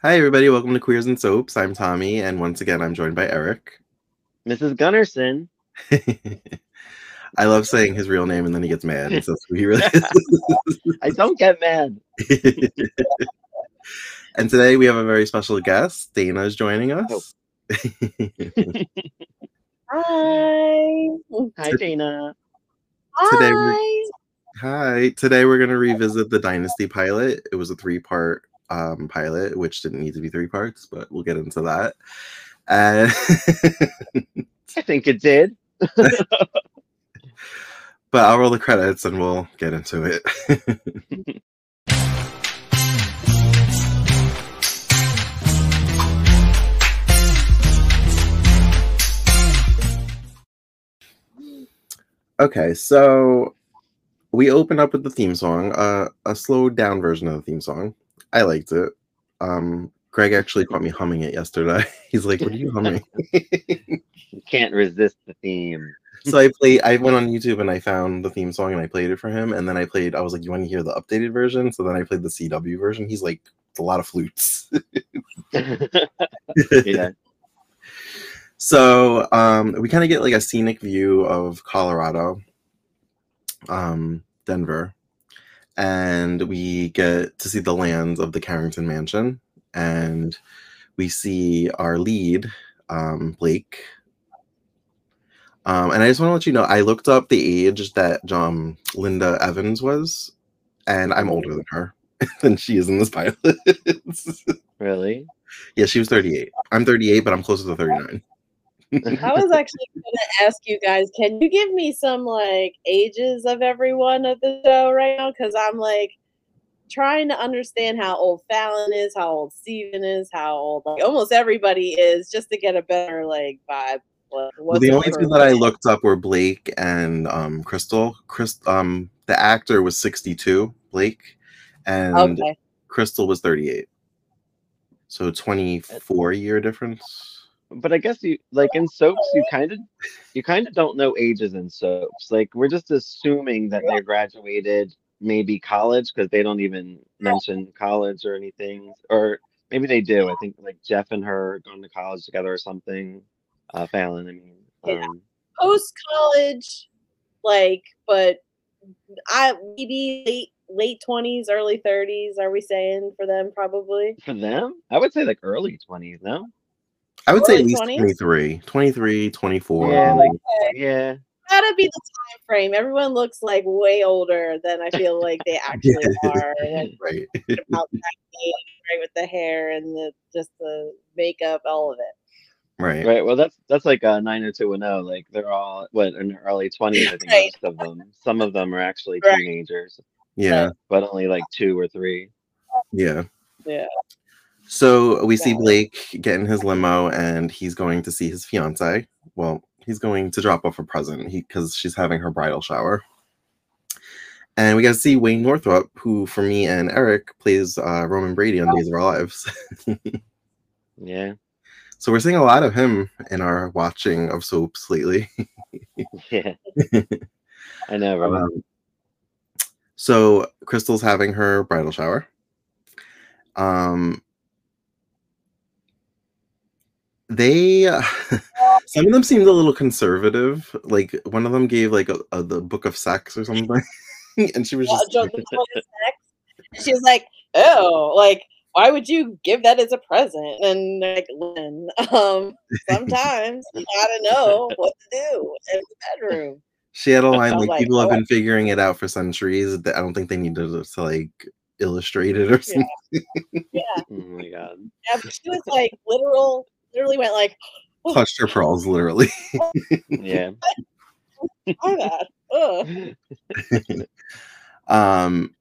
Hi, everybody. Welcome to Queers and Soaps. I'm Tommy, and once again, I'm joined by Eric. Mrs. Gunnarsson. I love saying his real name, and then he gets mad. He says who he really is. I don't get mad. and today we have a very special guest. Dana is joining us. Oh. Hi. Hi, Dana. Today Hi. Hi. Today we're going to revisit the Dynasty pilot. It was a three part um, pilot, which didn't need to be three parts, but we'll get into that. And I think it did. but I'll roll the credits and we'll get into it. okay, so we open up with the theme song, uh, a slowed down version of the theme song. I liked it. Um, Greg actually caught me humming it yesterday. He's like, "What are you humming?" Can't resist the theme. so I played. I went on YouTube and I found the theme song and I played it for him. And then I played. I was like, "You want to hear the updated version?" So then I played the CW version. He's like, "It's a lot of flutes." yeah. So um, we kind of get like a scenic view of Colorado, um, Denver, and we get to see the lands of the Carrington Mansion, and we see our lead, um, Blake. Um, and I just want to let you know, I looked up the age that um, Linda Evans was, and I'm older than her than she is in this pilot. Really? yeah, she was 38. I'm 38, but I'm closer to 39. I was actually going to ask you guys, can you give me some like ages of everyone at the show right now? Because I'm like trying to understand how old Fallon is, how old Steven is, how old like almost everybody is, just to get a better like vibe. Like, Well, the only two that I looked up were Blake and um, Krystle. Chris, um, the actor was 62, Blake, and Okay. Krystle was 38. So 24 year difference. But I guess you like in soaps, you kind of, you kind of don't know ages in soaps. Like we're just assuming that they graduated maybe college because they don't even mention college or anything, or maybe they do. I think like Jeff and her are going to college together or something. Uh, Fallon, I mean. Yeah. Um, Post college, like, but I maybe late late twenties, early thirties. Are we saying for them probably? for them, I would say like early twenties. No. I would say at least 20s? 23, 23, 24. Yeah, like- oh, Yeah. gotta be the time frame. Everyone looks like way older than I feel like they actually are. Like, right. about that age, right, with the hair and the just the makeup, all of it. Right. Right. Well, that's that's like a nine or two and zero. Like they're all what in their early twenties. I think Right. most of them. Some of them are actually Right. teenagers, Yeah. but only like two or three. Yeah. Yeah. So we see Blake get in his limo and he's going to see his fiance. Well, he's going to drop off a present because she's having her bridal shower. And we got to see Wayne Northrop, who for me and Eric plays uh, Roman Brady on Days of Our Lives. Yeah. so we're seeing a lot of him in our watching of soaps lately. Yeah. I know. Right? Um, so Krystle's having her bridal shower. Um, they some of them seemed a little conservative. Like one of them gave like a, a the book of sex or something, and she was Well, just Jo- the one is sex. And She's like, oh, like why would you give that as a present? And like, Lynn, um, sometimes you gotta know what to do in the bedroom. she had a line like, like, people have oh. been figuring it out for centuries. That I don't think they need to, to like illustrate it or something. Yeah, oh my god. yeah. But she was like literal, literally went like, Clutched her pearls, literally. Yeah. "Why that? Um,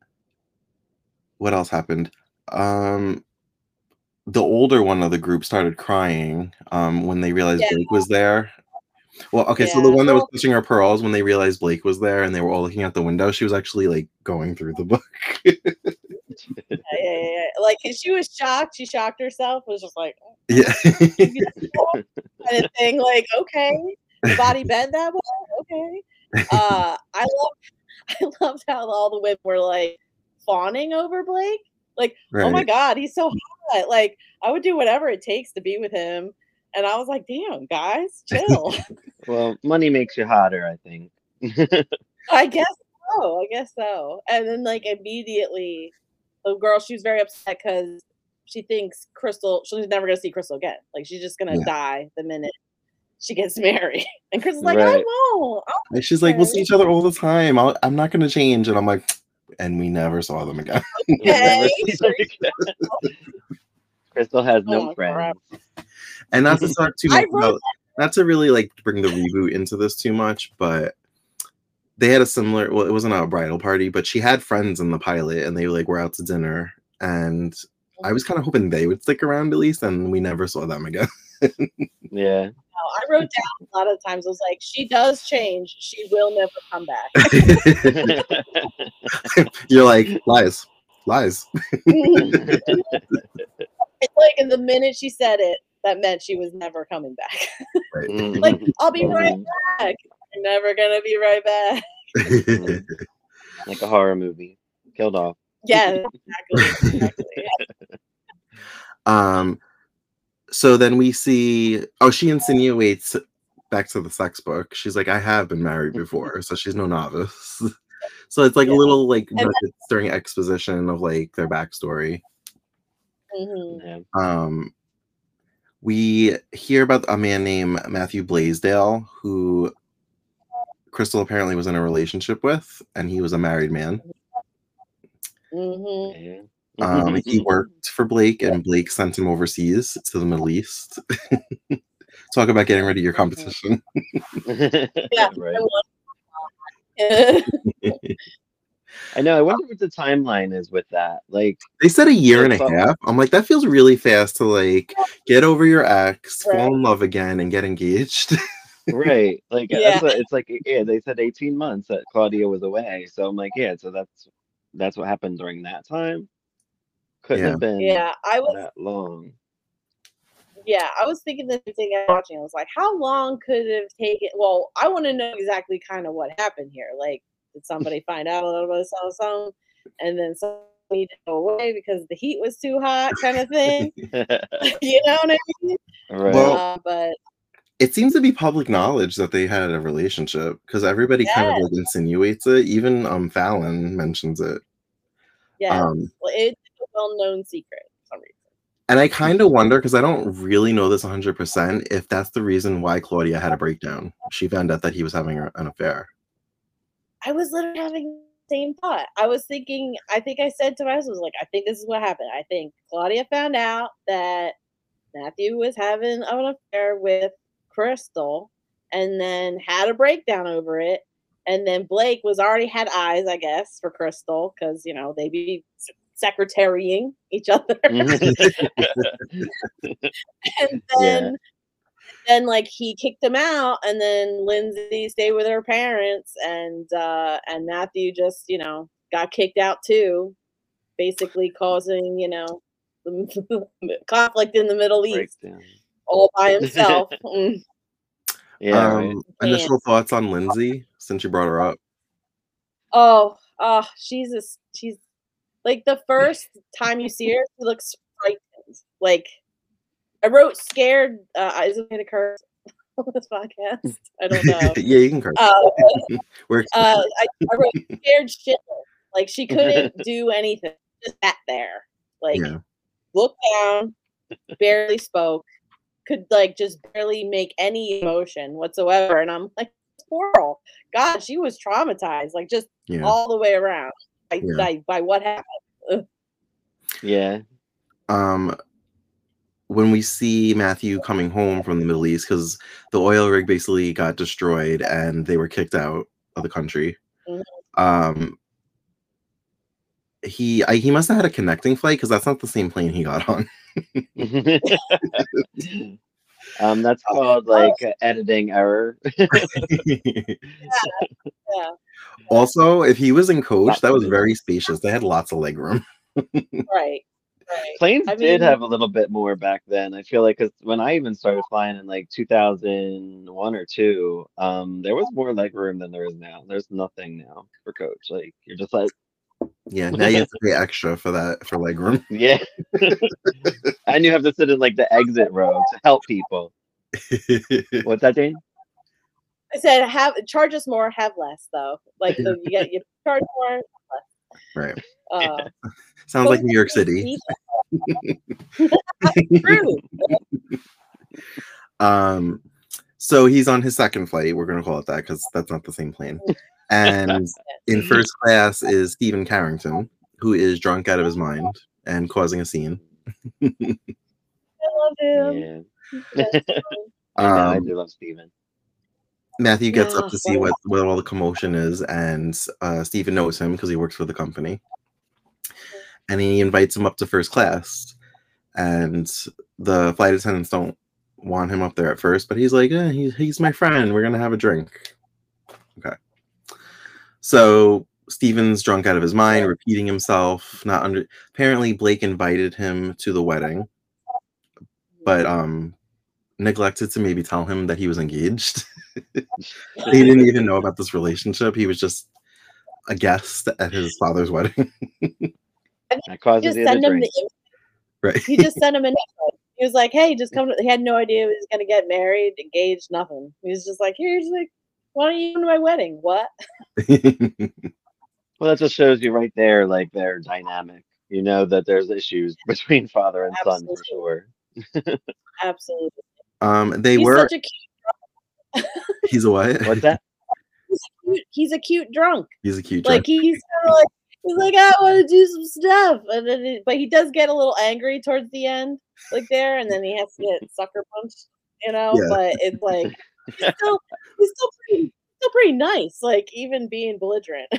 what else happened? Um, the older one of the group started crying um, when they realized Yeah. Blake was there. Well, okay, so the one that was pushing her pearls when they realized Blake was there and they were all looking out the window, she was actually like going through the book. Yeah, yeah, yeah, yeah. Like and she was shocked. She shocked herself. Was just like yeah. kind of thing. Like okay, body bent that way. Okay. Uh, I love, I loved how all the women were like fawning over Blake. Like, oh my god, he's so hot. Like, I would do whatever it takes to be with him. And I was like, damn, guys, chill. Well, money makes you hotter, I think. I guess so. I guess so. And then, like, immediately, the girl, she was very upset because she thinks Krystle, she's never going to see Krystle again. Like, she's just going to Yeah. die the minute she gets married. And Krystle's like, I won't. And she's like, we'll see each other all the time. I'll, I'm not going to change. And I'm like, and we never saw them again. Okay. Krystle has Oh, no friends. crap. And not to talk too much wrote about, not to really like bring the reboot into this too much, but they had a similar. Well, it wasn't a bridal party, but she had friends in the pilot, and they like were out to dinner, and I was kind of hoping they would stick around at least, and we never saw them again. Yeah. I wrote down a lot of times. I was like, she does change. She will never come back. You're like lies, lies. it's like, in the minute she said it, that meant she was never coming back. Right. like, I'll be right Mhm. back. You're never gonna be right back. like a horror movie. Killed off. Yeah, exactly. exactly. Yeah. um. So then we see. Oh, she insinuates back to the sex book. She's like, I have been married before, so she's no novice. so it's like a little like during exposition of like their backstory. Mhm. Um we hear about a man named Matthew Blaisdel who Krystle apparently was in a relationship with and he was a married man. Mhm. Um he worked for Blake and Blake sent him overseas to the Middle East. Talk about getting rid of your competition. Yeah. right. Yeah. I know. I wonder oh. what the timeline is with that. Like, They said a year and a It's, half. I'm like, that feels really fast to like get over your ex, Right. fall in love again, and get engaged. right? Like, Yeah. that's what, it's like. Yeah, they said eighteen months that Claudia was away. So I'm like, yeah. So that's that's what happened during that time. Couldn't Yeah. have been yeah, I was that long. yeah, I was thinking the same thing I was watching. I was like, how long could it have taken? Well, I want to know exactly kind of what happened here. Like, did somebody find out a little bit of something, and then somebody needed to go away because the heat was too hot, kind of thing? you know what I mean? right. Well, uh, but it seems to be public knowledge that they had a relationship because everybody kind of like insinuates it. Even um Fallon mentions it. yeah, Um, well, it's a well-known secret for some reason. and I kind of wonder because I don't really know this 100% if that's the reason why Claudia had a breakdown. She found out that he was having an affair. I was literally having the same thought. I was thinking, I think I said to myself, I was like, I think this is what happened. I think Claudia found out that Matthew was having an affair with Krystle and then had a breakdown over it. And then Blake was already had eyes, I guess, for Krystle because, you know, they be secretarying each other. Mm-hmm. and then then like he kicked him out and then lindsay stayed with her parents and uh and matthew just you know got kicked out too basically causing you know conflict in the middle east Breakdown. all by himself Mm. Yeah. um, right. Initial thoughts on Lindsay since you brought her up. oh oh she's a, s- she's like the first time you see her she looks frightened like i wrote scared uh is it okay to curse on this podcast i don't know yeah, you can curse. uh, We're uh, I, I wrote scared shitless. Like she couldn't do anything, just sat there, like yeah. looked down, barely spoke, could like just barely make any emotion whatsoever. And I'm like, poor girl, God, she was traumatized, like just Yeah. all the way around by, Yeah. by, by what happened. Yeah. um when we see Matthew coming home from the Middle East because the oil rig basically got destroyed and they were kicked out of the country. Mhm. Um he I, he must have had a connecting flight because that's not the same plane he got on. um, that's called like uh, editing error. Yeah, also, if he was in coach, that was very spacious. They had lots of leg room. right. Planes I did have a little bit more back then. I feel like because when I even started flying in like 2001 or two, um, there was more leg room than there is now. There's nothing now for coach. Like you're just like Yeah, now you have to pay extra for that for legroom. Yeah. and you have to sit in like the exit row to help people. What's that, Dane? I said have charge us more, have less though. Like so you get you charge more. Right. Uh, Sounds like New York City. True. Um, so he's on his second flight. We're gonna call it that because that's not the same plane. And in first class is Steven Carrington, who is drunk out of his mind and causing a scene. I love him. Yeah. I know, I Um, do love Steven. Matthew gets Yeah, up to see what, what all the commotion is, and uh, Steven knows him because he works for the company. And he invites him up to first class. And the flight attendants don't want him up there at first, but he's like, eh, he, he's my friend. We're going to have a drink. Okay. So Steven's drunk out of his mind, repeating himself. Not under. Apparently, Blake invited him to the wedding, but um, neglected to maybe tell him that he was engaged. he didn't even know about this relationship. He was just a guest at his father's wedding. That causes just you to send him drink. the right. he just sent him an invite. He was like, "Hey, just come." To, he had no idea he was gonna get married, engaged, nothing. He was just like, "Here's like, why don't you come to my wedding?" What? Well, that just shows you right there, like their dynamic. You know that there's issues between father and son for sure. Absolutely. Um, they he's were. such a cute. He's a what? What's that? He's a cute, he's a cute drunk. He's a cute. Like he's like he's like, I want to do some stuff, and then he, but he does get a little angry towards the end, like there, and then he has to get sucker punched, you know. Yeah. But it's like he's still he's still pretty still pretty nice, like even being belligerent.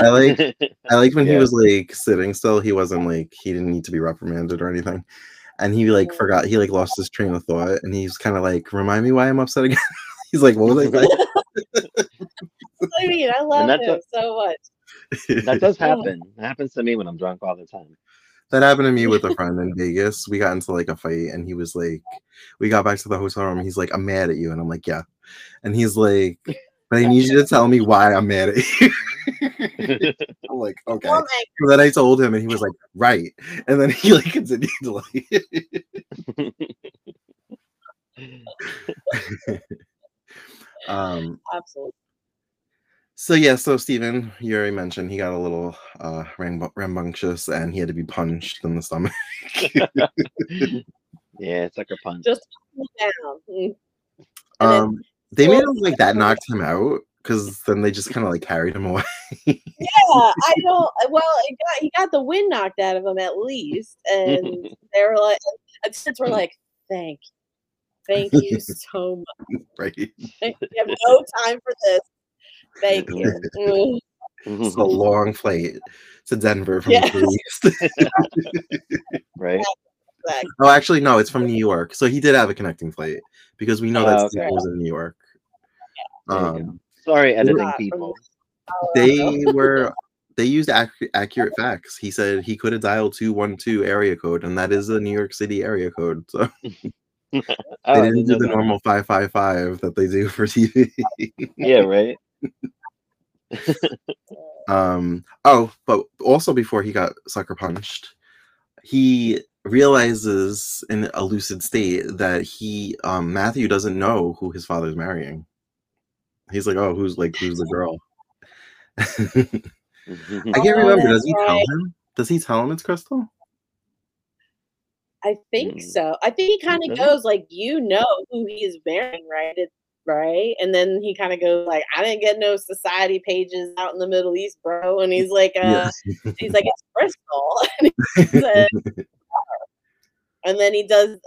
I like. I liked when he was like sitting still. He wasn't like he didn't need to be reprimanded or anything. And he like forgot. He like lost his train of thought, and he's kind of like, "Remind me why I'm upset again." he's like, "What was I saying?" I mean, I love that's him a- so much. that does happen. It happens to me when I'm drunk all the time. That happened to me with a friend in Vegas. We got into like a fight, and he was like, "We got back to the hotel room. He's like, I'm mad at you," and I'm like, "Yeah," and he's like, "But I need you to tell me why I'm mad at you." I'm like, "Okay." Well, So then I told him, and he was like, "Right," and then he like continued to like. um. absolutely. So yeah, so Steven, you already mentioned he got a little uh rambu- rambunctious, and he had to be punched in the stomach. yeah, sucker punch. Just down. Mm. And then- Um, they made him like that knocked him out because then they just kind of like carried him away. Yeah, I don't. Well, it got, he got the wind knocked out of him at least, and they were like, and since we're like, thank you, thank you so much. right? We have no time for this. Thank you. Mm. It's a long flight to Denver from Yes. the East. right? Exactly. oh, actually, no, it's from New York. So he did have a connecting flight because we know that Oh, Steven okay. was in New York. There you go. Um, Sorry, editing people. they were they used ac- accurate facts. He said he could have dialed two one two area code, and that is a New York City area code. So Oh, they I didn't didn't do the that. normal five five five that they do for TV. Yeah, right. Um. Oh, but also before he got sucker punched, he realizes in a lucid state that he, um, Matthew doesn't know who his father's marrying. He's like, oh, who's like, who's the girl? I can't Oh, remember. Does he tell him? Does he tell him it's Krystle? I think Mm. so. I think he kind of Does it? goes like, you know who he is marrying, right? It, right? And then he kind of goes like, I didn't get no society pages out in the Middle East, bro. And he's like, uh, he's like, it's Krystle. and, he said- and then he does.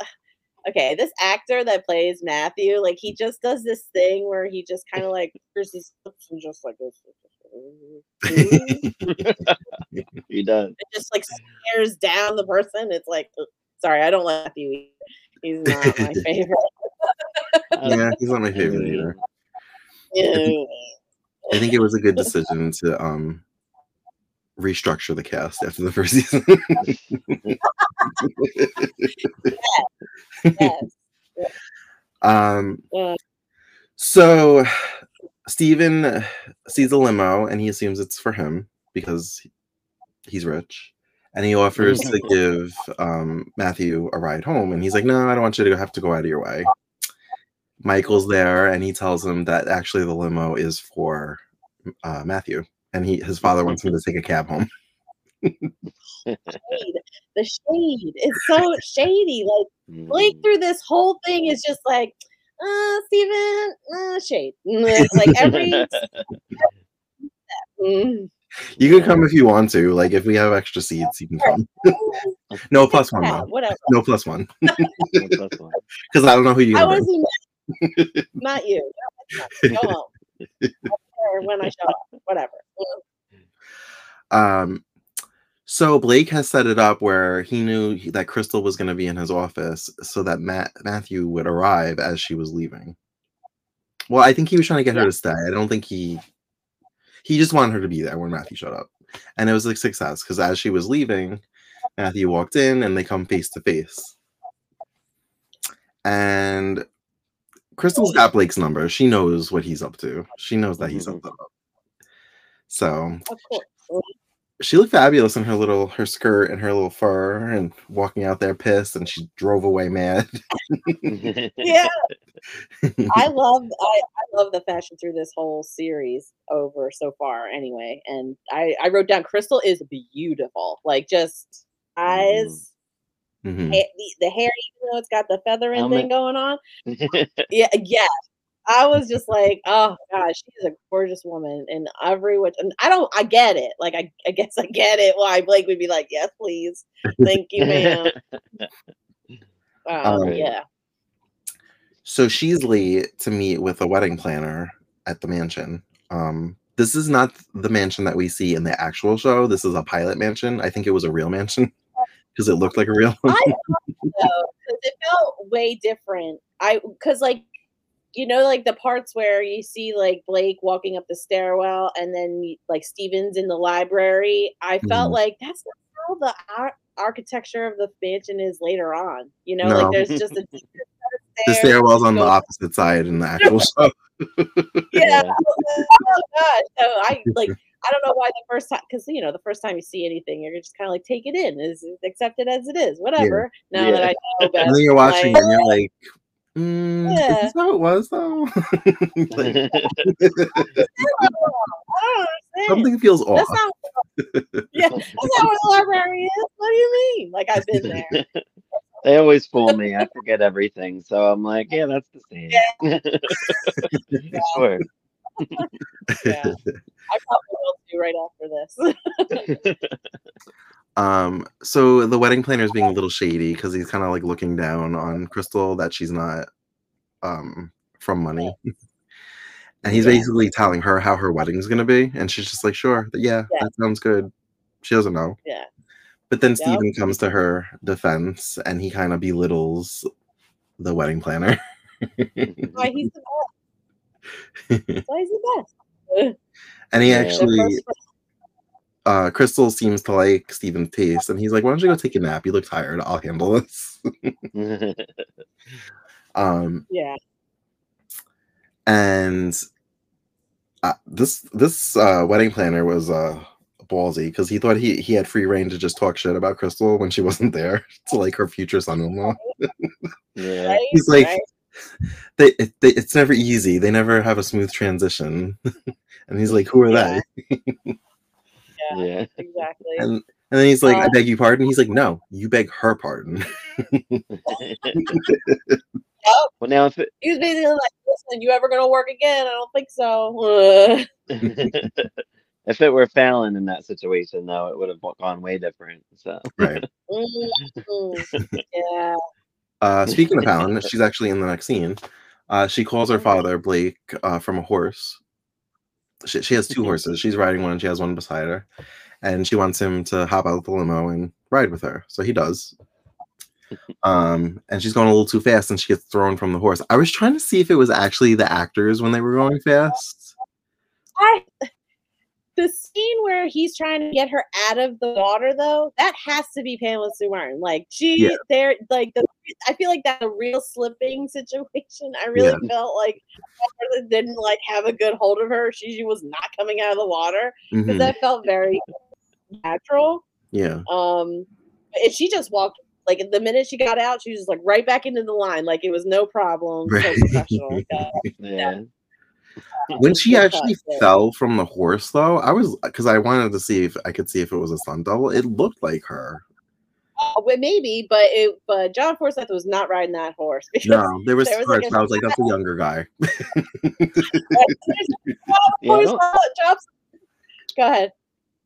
Okay, this actor that plays Matthew, like he just does this thing where he just kind of like here's his lips and just like this. He does. It just like stares down the person. It's like, sorry, I don't like Matthew. He's not my favorite. yeah, he's not my favorite either. I think it was a good decision to um restructure the cast after the first season. yes. um Yeah. so Steven sees a limo and he assumes it's for him because he's rich, and he offers to give um, Matthew a ride home, and he's like, "No, I don't want you to have to go out of your way." Michael's there, and he tells him that actually the limo is for uh, Matthew, and he his father wants him to take a cab home. Shade. The shade is so shady. Like Blake Mm. through this whole thing is just like, uh, Steven, uh, shade. Like every mm, You can come if you want to. Like if we have extra seats, you can come. No plus one though. whatever. No plus one because I don't know who you. I gonna was bring. not, not you. Go home. Or when I show up, whatever. Um, so Blake has set it up where he knew that Krystle was going to be in his office, so that Matt Matthew would arrive as she was leaving. Well, I think he was trying to get her to stay. I don't think he he just wanted her to be there when Matthew showed up, and it was a success because as she was leaving, Matthew walked in and they come face to face, and Krystle's oh. got Blake's number. She knows what he's up to. She knows that he's up mm-hmm. to. So she looked fabulous in her little her skirt and her little fur and walking out there pissed and she drove away mad Yeah, I love I, I love the fashion through this whole series over so far anyway. And I I wrote down Krystle is beautiful. Like just eyes, mm-hmm. Mhm. ha- the, the hair, even though it's got the feathering Helmet. thing going on. Yeah, yeah. I was just like, oh gosh, she's a gorgeous woman and every which. And I don't, I get it. Like, I, I guess I get it. Why Blake would be like, yes, please, thank you, ma'am. Um, Um, yeah, so she's late to meet with a wedding planner at the mansion um this is not the mansion that we see in the actual show this is a pilot mansion i think it was a real mansion because it looked like a real one I thought so because it felt way different. I because like you know like the parts where you see like Blake walking up the stairwell and then like Stevens in the library. I felt Mhm. like that's not how the ar- architecture of the mansion is later on. You know, No. like there's just a the stairwell's on the opposite side in the actual show Yeah. oh gosh. So I like. I don't know why the first time, because you know, the first time you see anything, you're just kind of like take it in, is accept it as it is, whatever. Now that I know better, and then you're watching like, and you're like mm, Yeah. is this how it was though Like, I don't understand. something feels off That's not. yeah, that's not what a library is. What do you mean? Like I've been there. they always fool me. I forget everything, so I'm like, yeah, that's the same. sure. Yeah, I probably will do right after this. Um, so the wedding planner is being a little shady because he's kind of like looking down on Krystle that she's not um from money. and he's Yeah. basically telling her how her wedding's gonna be, and she's just like, sure, yeah, Yeah. that sounds good. She doesn't know. Yeah. But then Yep. Steven comes to her defense and he kind of belittles the wedding planner. Why he's the best. Why he's the best. and he. Actually uh Krystle seems to like Steven's taste, and he's like, Why don't you go take a nap? You look tired, I'll handle this. um yeah, and uh, this this uh, wedding planner was uh, ballsy because he thought he he had free reign to just talk shit about Krystle when she wasn't there to like her future son-in-law. yeah. He's like, right? They, it, they it's never easy. They never have a smooth transition. and he's like, who are Yeah. they? Yeah, Yeah. exactly. And and then he's like, I Uh, beg your pardon. He's like, no, you beg her pardon. Oh, well, now if it, He was basically like, "Listen, you ever gonna work again? I don't think so." if it were Fallon in that situation, though, it would have gone way different. So right. Mm, yeah, Uh, speaking of Fallon, she's actually in the next scene. Uh, she calls her father Blake uh, from a horse. She, she has two horses. She's riding one, and she has one beside her, and she wants him to hop out of the limo and ride with her. So he does. Um, and she's going a little too fast, and she gets thrown from the horse. I was trying to see if it was actually the actors when they were going fast. I. The scene where he's trying to get her out of the water, though, that has to be Pamela Sue Martin. Like she, Yeah. they're like the. I feel like that's a real slipping situation. I really Yeah. felt like that didn't like have a good hold of her. She, she was not coming out of the water because Mhm. that felt very natural. Yeah. Um, and she just walked like the minute she got out, she was just like right back into the line, like it was no problem. So Right. professional. Yeah. Yeah. When she actually fell from the horse, though, I was because I wanted to see if I could see if it was a stunt double. It looked like her. Oh, well, maybe, but it but John Forsythe was not riding that horse No, there was there was, like, parts a- where I was like, "That's a younger guy." Yeah, I horse don't, jumps. Go ahead.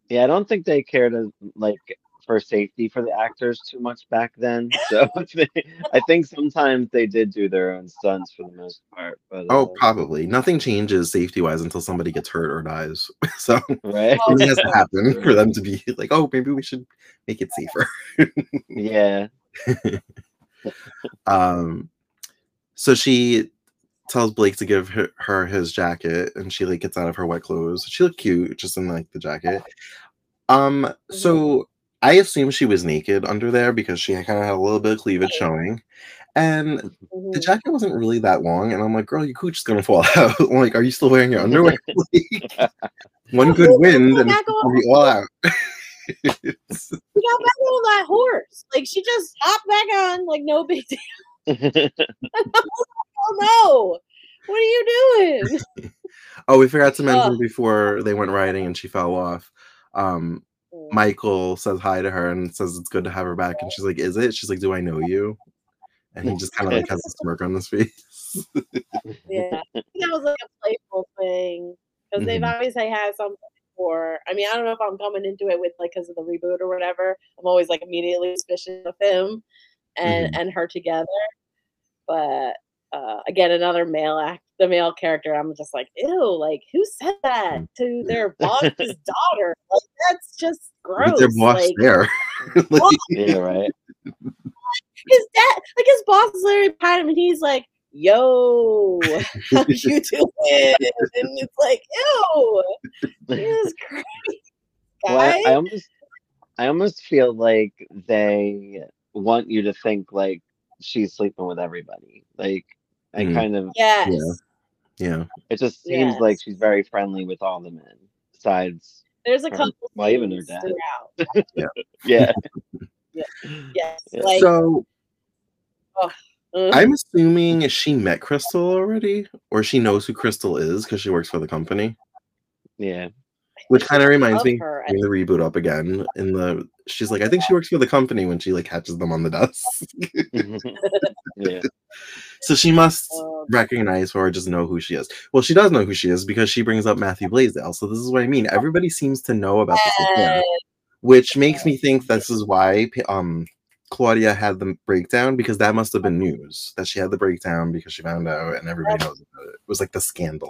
yeah, I don't think they cared to like for safety for the actors too much back then. So I think sometimes they did do their own stunts for the most part. But Oh, uh, probably nothing changes safety wise until somebody gets hurt or dies. So right? It has to happen for them to be like, "Oh, maybe we should make it safer." yeah. Um, so she tells Blake to give her, her his jacket, and she like gets out of her wet clothes. She looked cute just in like the jacket. Um, so I assume she was naked under there because she kind of had a little bit of cleavage showing, and the Mhm. jacket wasn't really that long. And I'm like, girl, your cooch is gonna fall out. Like, are you still wearing your underwear? One good wind and Back be all out. She got back on that horse. Like she just hopped back on, like no big deal. Oh no! What are you doing? oh, we forgot to mention Ugh. before they went riding and she fell off. Um, Michael says hi to her and says it's good to have her back. And she's like, Is it? She's like, Do I know you? And he just kind of like has a smirk on his face. Yeah, I think that was like a playful thing because they've Mhm. obviously had something before. I mean, I don't know if I'm coming into it with like because of the reboot or whatever. I'm always like immediately suspicious of him and and her together. But uh, again, another male act, the male character. I'm just like, ew, like who said that to their boss's daughter? Like that's just gross. With their boss like, there. Like, yeah, right. his dad, like his boss is literally behind him, and he's like, "Yo, how you doing?" And it's like, "Ew, Jesus Christ, Well, I, I almost, I almost feel like they want you to think like she's sleeping with everybody. Like, I Mhm. kind of, Yes, Yeah. yeah. it just seems like she's very friendly with all the men. Besides, there's a Or- couple. well, even her dad. throughout. yeah, Yes, Yeah. like so uh, I'm assuming she met Krystle already, or she knows who Krystle is because she works for the company. yeah, Which kind of reminds me her. the reboot up again. In the she's like, I think she works for the company when she like catches them on the desk. yeah, so she must recognize her or just know who she is. Well, she does know who she is because she brings up Matthew Blaisdel. So this is what I mean. Everybody seems to know about this affair, which makes me think this is why um Claudia had the breakdown because that must have been news that she had the breakdown because she found out and everybody knows about it. It was like the scandal.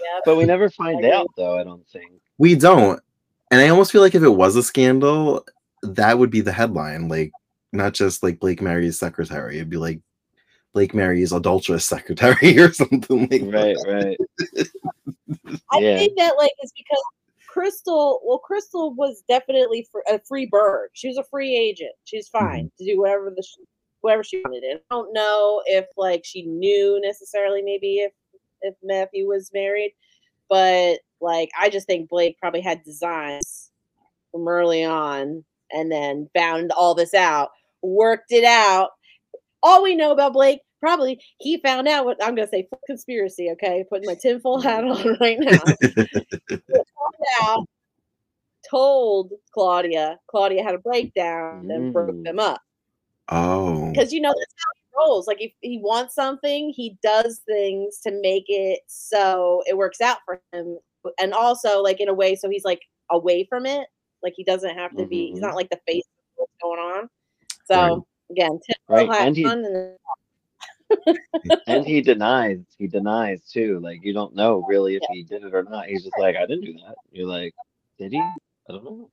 I agree with you. Yep. but we never find agree. out though. I don't think. We don't. And I almost feel like if it was a scandal, that would be the headline. Like, not just like Blake Mary's secretary. It'd be like Blake Mary's adulterous secretary or something like Right, that. right. I Yeah. think that like it's because Krystle. Well, Krystle was definitely fr- a free bird. She was a free agent. She's mm-hmm. fine to do whatever the sh- whatever she wanted. And I don't know if like she knew necessarily maybe if if Matthew was married, but like I just think Blake probably had designs from early on, and then found all this out, worked it out. All we know about Blake. Probably he found out what I'm gonna say conspiracy, okay? Putting my tinfoil hat on right now out, told Claudia. Claudia had a breakdown and broke Mm. them up. oh. Because you know that's how rolls. Like if he wants something, he does things to make it so it works out for him. And also like in a way, so he's like away from it. Like he doesn't have to be. He's Mhm. not like the face of what's going on. So Right. again, Right, and he- and And he denies. He denies too. Like you don't know really if he did it or not. He's just like, I didn't do that. You're like, did he? I don't know.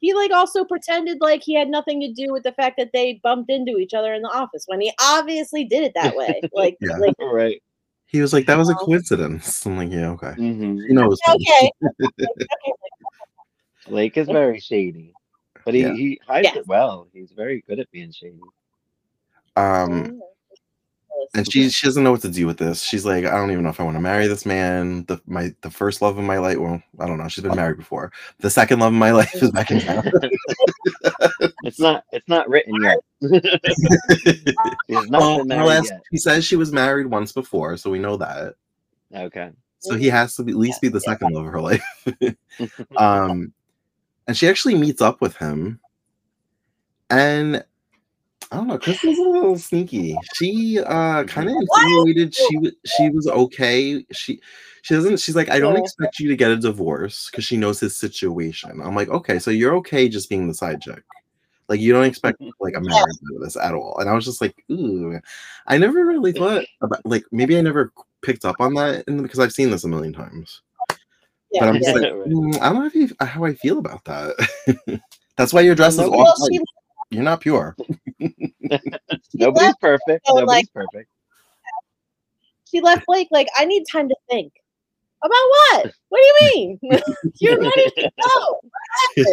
He like also pretended like he had nothing to do with the fact that they bumped into each other in the office when he obviously did it that way. Like, Yeah. like Right. He was like, that was a coincidence. I'm like, yeah, okay. hmm He knows. okay, okay, Blake is very shady, but he, Yeah. he hides Yes. it well. He's very good at being shady. Um, and she she doesn't know what to do with this. She's like, I don't even know if I want to marry this man. The my the first love of my life. Well, I don't know. She's been married before. The second love of my life is back in town. It's not. It's not written yet. He's not well, been last- yet. he says she was married once before, so we know that. Okay. So he has to be, at least be the second love of her life. um, and she actually meets up with him, and I don't know. Krystle's a little sneaky. She uh kind of insinuated she was she was okay. She she doesn't. She's like, I don't expect you to get a divorce because she knows his situation. I'm like, okay, so you're okay just being the side chick. Like you don't expect like a marriage out of this at all. And I was just like, ooh, I never really thought about like maybe I never picked up on that in, because I've seen this a million times. Yeah, but I'm just yeah. like, "Mm, I don't know if you, how I feel about that. That's why your dress is Well, all Well, she, You're not pure. Nobody's left, perfect. so, Nobody's like- perfect. she left Blake like, I need time to think. About what? What do you mean? You're ready to go.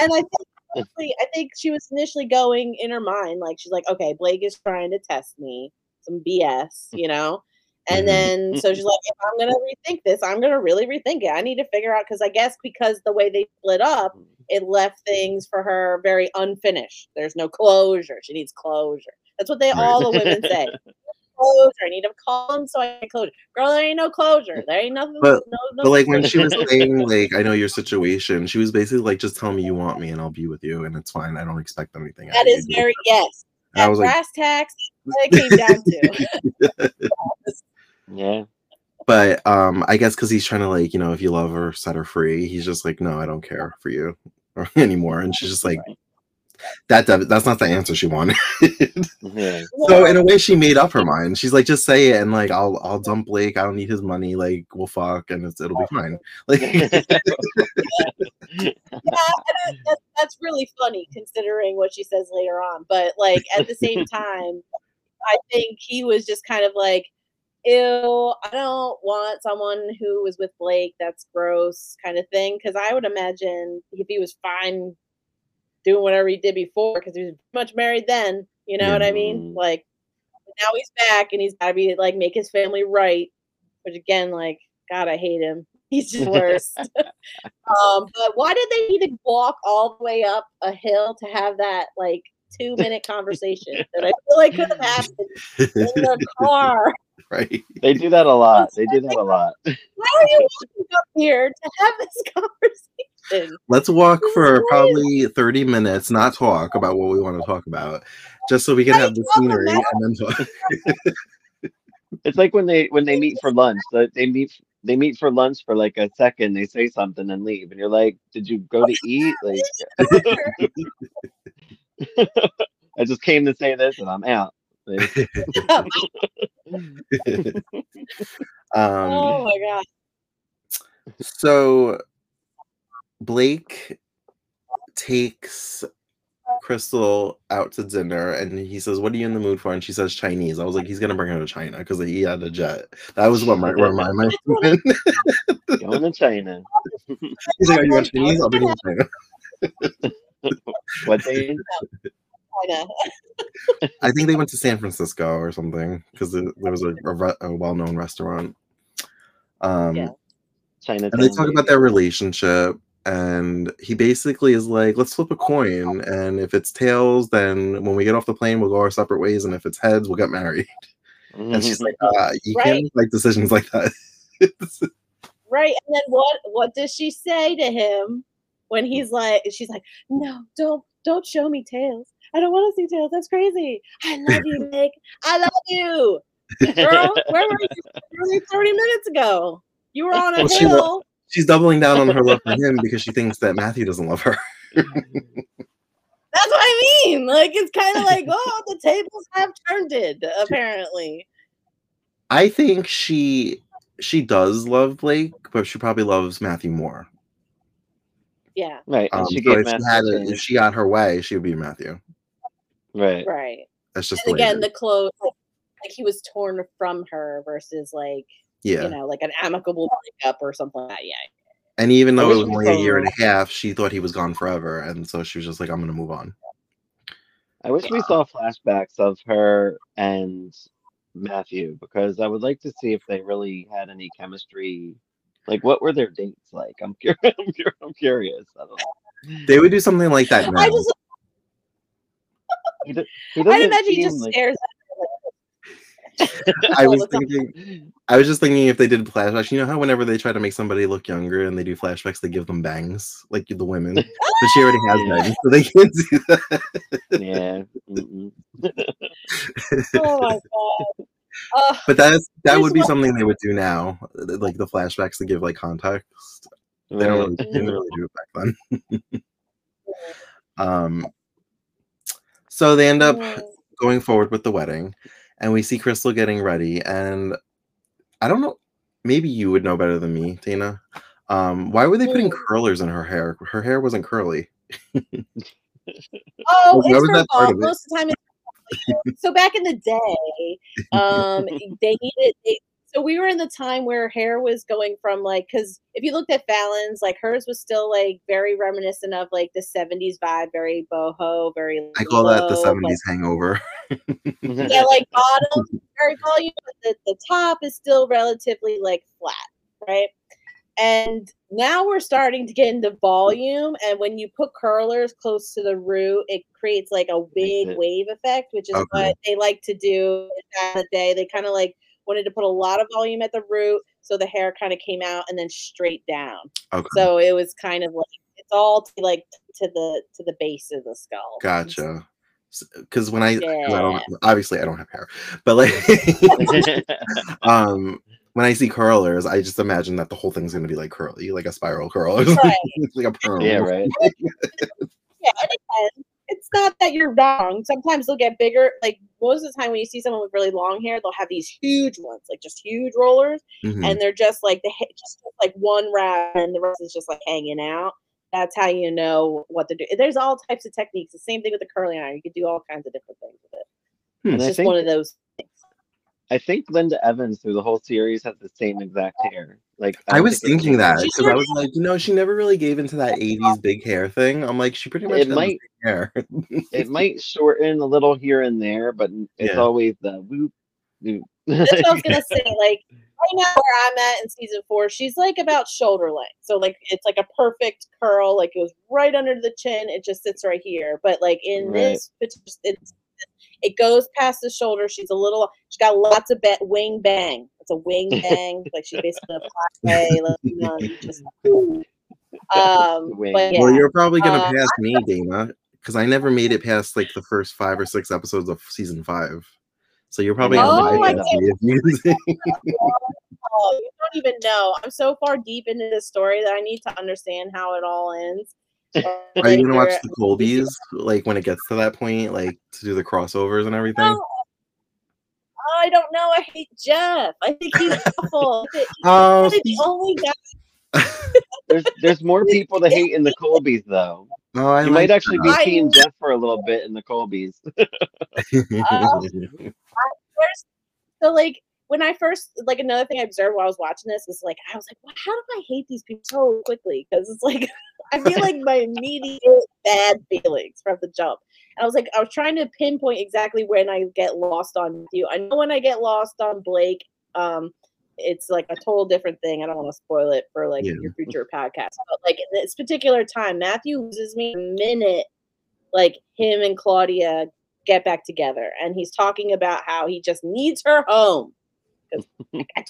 And I think honestly, I think she was initially going in her mind, like she's like, okay, Blake is trying to test me, some BS, you know. And Mhm. then so she's like, if I'm gonna rethink this, I'm gonna really rethink it. I need to figure out because I guess because the way they split up, it left things for her very unfinished. There's no closure. She needs closure. That's what they Right. all the women say. Closure. I need a call him so I can closure. Girl, there ain't no closure. There ain't nothing. But- no, no But like when she was saying like I know your situation, she was basically like just tell me you want me and I'll be with you and it's fine. I don't expect anything. out that you." very yes. And I That was like, brass tacks. That's it came down to. Yeah. but um I guess because he's trying to like you know if you love her, set her free. He's just like no, I don't care for you anymore. And she's just like that. That's not the answer she wanted. Yeah. Mm-hmm. so in a way, she made up her mind. She's like, just say it and like I'll I'll dump Blake. I don't need his money. Like we'll fuck and it's, it'll be fine. Like yeah, and that, that, that's really funny considering what she says later on. But like at the same time, I think he was just kind of like, "Ew, I don't want someone who was with Blake. That's gross," kind of thing. Because I would imagine if he was fine doing whatever he did before, because he was pretty much married then. You know what I mean? Mhm. Like now he's back and he's got to be like make his family right. Which again, like God, I hate him. He's just worse. um, but why did they need to walk all the way up a hill to have that like two minute conversation that I feel like could have happened in the car? right. They do that a lot. They do that a lot. Why are you walking up here to have this conversation? Let's walk for probably 30 minutes, not talk about what we want to talk about, just so we can Right, have the scenery that- and then talk. It's like when they when they meet for lunch. They they meet they meet for lunch for like a second. They say something and leave, and you're like, "Did you go to eat?" Like, I just came to say this, and I'm out. Um, oh my god! so Blake takes Krystle out to dinner and he says, What are you in the mood for? And she says Chinese. I was like, He's gonna bring her to China because he had a jet. That was what my where my mind went. going to China. He's like, Are you on Chinese? I'll bring you to China. What they? I think they went to San Francisco or something because there, there was a, a, re- a well-known restaurant. Um, Yeah. China. and they talk about their relationship, and he basically is like, "Let's flip a coin, and if it's tails, then when we get off the plane, we'll go our separate ways, and if it's heads, we'll get married." And she's like, uh, "You can't make decisions like that." Right. And then what what does she say to him when he's like she's like, No, don't don't show me tails. I don't want to see tails. That's crazy. I love you, Nick. I love you. Girl, where were you nearly 30 minutes ago? You were on a Well, she hill. She's doubling down on her love for him because she thinks that Matthew doesn't love her. That's what I mean. Like it's kind of like, oh, the tables have turned it, apparently. I think she she does love Blake, but she probably loves Matthew more. Yeah, right. Um, she so gave if she Matthew had a if she got her way, she would be Matthew. right. right. That's just And the way again, is. the clothes like, like he was torn from her versus like yeah. you know, like an amicable breakup or something like that. Yeah. And even though it was only a year and a half, she thought he was gone forever, and so she was just like, "I'm gonna move on." I wish we saw flashbacks of her and Matthew because I would like to see if they really had any chemistry. Like, what were their dates like? I'm curious. I'm, cur- I'm curious. I don't know. They would do something like that now. I just He, do- he I'd imagine he just like- stares I was thinking I was just thinking if they did flashbacks, you know how whenever they try to make somebody look younger and they do flashbacks, they give them bangs, like the women. But she already has ah! bangs, so they can't do that. yeah. mm-mm. Oh my god. Uh, But that's that would be one- something they would do now, like the flashbacks to give like context. They don't really, they didn't really do it back then. um, so they end up mm, going forward with the wedding, and we see Krystle getting ready. And I don't know, maybe you would know better than me, Tina. Um, why were they putting Mm. curlers in her hair? Her hair wasn't curly. Oh, it's her fault. Most of the time, it's so back in the day, um, they needed. They, so we were in the time where hair was going from like, because if you looked at Fallon's, like hers was still like very reminiscent of like the '70s vibe, very boho, very. I call that the '70s like- hangover. yeah, like bottom very volume, but the, the top is still relatively like flat, right? And now we're starting to get into volume, and when you put curlers close to the root, it creates like a big wave effect, which is Okay. what they like to do back in the day. They kind of like wanted to put a lot of volume at the root, so the hair kind of came out and then straight down. Okay, So it was kind of like it's all to like to the to the base of the skull. gotcha. Because when I don't, obviously I don't have hair, but like, um, when I see curlers, I just imagine that the whole thing's gonna be like curly, like a spiral curl, or something, Right. like a perm. yeah, right. Yeah, and again, it's not that you're wrong. Sometimes they'll get bigger. Like most of the time, when you see someone with really long hair, they'll have these huge ones, like just huge rollers, Mhm. and they're just like the just like one wrap, and the rest is just like hanging out. That's how you know what to do. There's all types of techniques. The same thing with the curling iron. You could do all kinds of different things with it. Hmm. It's I just think one of those. Things. I think Linda Evans through the whole series has the same exact hair. Like I don't was thinking that because I was like, you know, she never really gave into that '80s big hair thing. I'm like, she pretty much It might- hair. it might shorten a little here and there, but it's Yeah. always the whoop. whoop. That's what I was gonna say. Like right now, where I'm at in season four, she's like about shoulder length. So like it's like a perfect curl. Like it goes right under the chin. It just sits right here. But like in Right. this, it's it's it goes past the shoulder. She's a little. She's got lots of ba- wing bang. It's a wing bang. like she's basically a fly like you know, just. Um, but yeah. Well, you're probably gonna Uh, pass me, Dayna, because I never made it past like the first five or six episodes of season five. So you're probably Oh, gonna I bypass me if you. Oh, you don't even know. I'm so far deep into this story that I need to understand how it all ends. Are you gonna watch the Colbys like when it gets to that point, like to do the crossovers and everything? No. I don't know. I hate Jeff. I think he's awful. Oh, probably the only guy. There's there's more people to hate in the Colbys though. oh, I You might like actually be I- seeing Jeff for a little bit in the Colbys. Um, that. First, so like when I first like another thing I observed while I was watching this is like I was like, well, how do I hate these people so quickly? Because it's like I feel like my immediate bad feelings from the jump. And I was like, I was trying to pinpoint exactly when I get lost on you. I know when I get lost on Blake, um, it's like a total different thing. I don't want to spoil it for like Yeah. your future podcast. But like in this particular time, Matthew loses me the minute like him and Claudia get back together. And he's talking about how he just needs her home. 'Cause I- I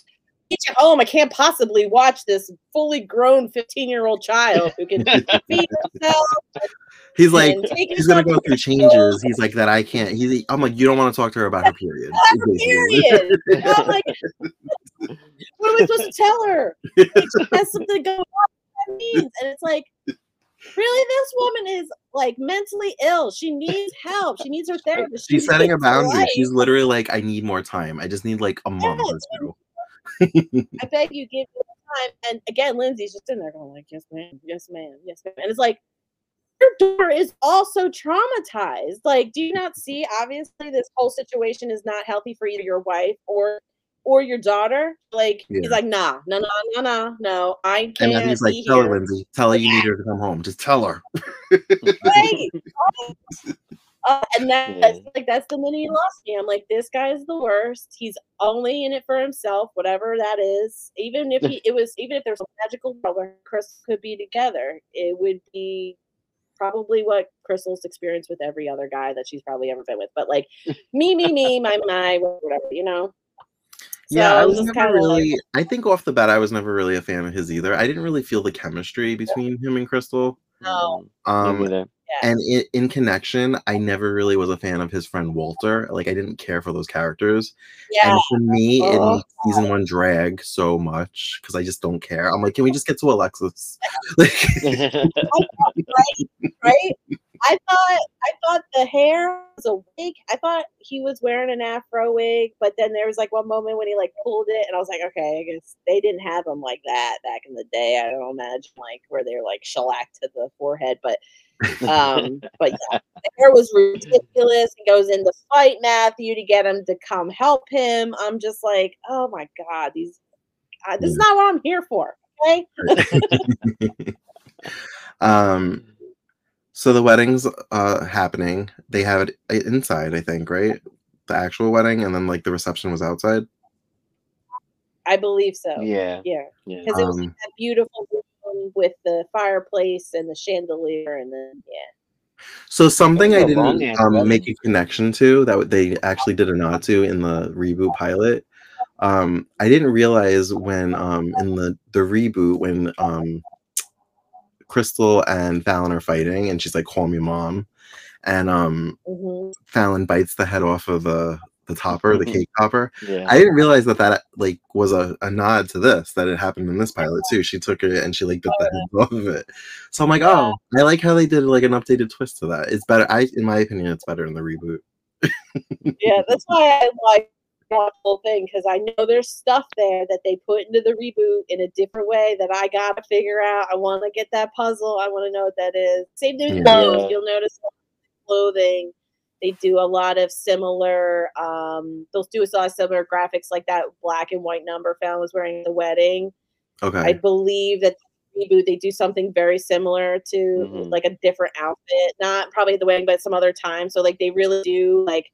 Get you home. I can't possibly watch this fully grown 15 year old child who can feed herself. He's like, he's gonna go through changes. He's like that. I can't. He's. I'm like, you don't want to talk to her about her period. Period. I'm like, what am I supposed to tell her? Like, she has something going on. That means, and it's like, really, this woman is like mentally ill. She needs help. She needs her therapist. She She's setting a boundary. life. She's literally like, I need more time. I just need like a month or two. I beg you, give me time. And again, Lindsay's just in there going like, yes, ma'am, yes, ma'am, yes, ma'am. And it's like, your daughter is also traumatized. Like, do you not see? Obviously, this whole situation is not healthy for either your wife or or your daughter. Like, Yeah. he's like, nah, no, no, no, no, no. I can't And then he's like, tell her. Lindsay. Tell her you need her to come home. Just tell her. Right. Uh, and that, that's like that's the he lost me. I'm like, this guy is the worst. He's only in it for himself, whatever that is. Even if he, it was, even if there's a magical world where Chris could be together, it would be probably what Krystle's experienced with every other guy that she's probably ever been with. But like, me, me, me, my, my, whatever, you know. Yeah, I it was never kinda like- really. I think off the bat, I was never really a fan of his either. I didn't really feel the chemistry between him and Krystle. No. Um, and in, in connection, I never really was a fan of his friend Walter. Like, I didn't care for those characters. Yeah, And for me, it Oh, makes season one drag so much because I just don't care. I'm like, can we just get to Alexis? like, right? I thought I thought the hair was a wig. I thought he was wearing an afro wig, but then there was like one moment when he like pulled it, and I was like, okay, I guess they didn't have them like that back in the day. I don't imagine like where they're like shellacked to the forehead, but um, but yeah, the hair was ridiculous. He goes in to fight Matthew to get him to come help him. I'm just like, oh my god, these uh, this is not what I'm here for. Okay, um, so the wedding's uh happening. They have it inside, I think, right? The actual wedding, and then like the reception was outside. I believe so. yeah. yeah. Yeah. because it was Um, that beautiful room with the fireplace and the chandelier and then yeah So something I That's a long didn't um, make a connection to that they actually did a nod to in the reboot pilot. Um, I didn't realize when um, in the the reboot when um, Krystle and Fallon are fighting and she's like, "Call me mom," and um, Mhm. Fallon bites the head off of the the topper, the Mhm. cake topper. Yeah. I didn't realize that that like was a, a nod to this that it happened in this pilot too. She took it and she like bit the head off of it. So I'm like, oh, I like how they did like an updated twist to that. It's better. I, in my opinion, it's better in the reboot. yeah that's why i like the whole thing because i know there's stuff there that they put into the reboot in a different way that i gotta figure out i want to get that puzzle i want to know what that is same thing with Yeah. clothes you'll notice clothing they do a lot of similar um they'll do a lot of similar graphics like that black and white number found was wearing at the wedding Okay. I believe that reboot they do something very similar to Mhm. like a different outfit, not probably the wedding, but some other time. So like they really do like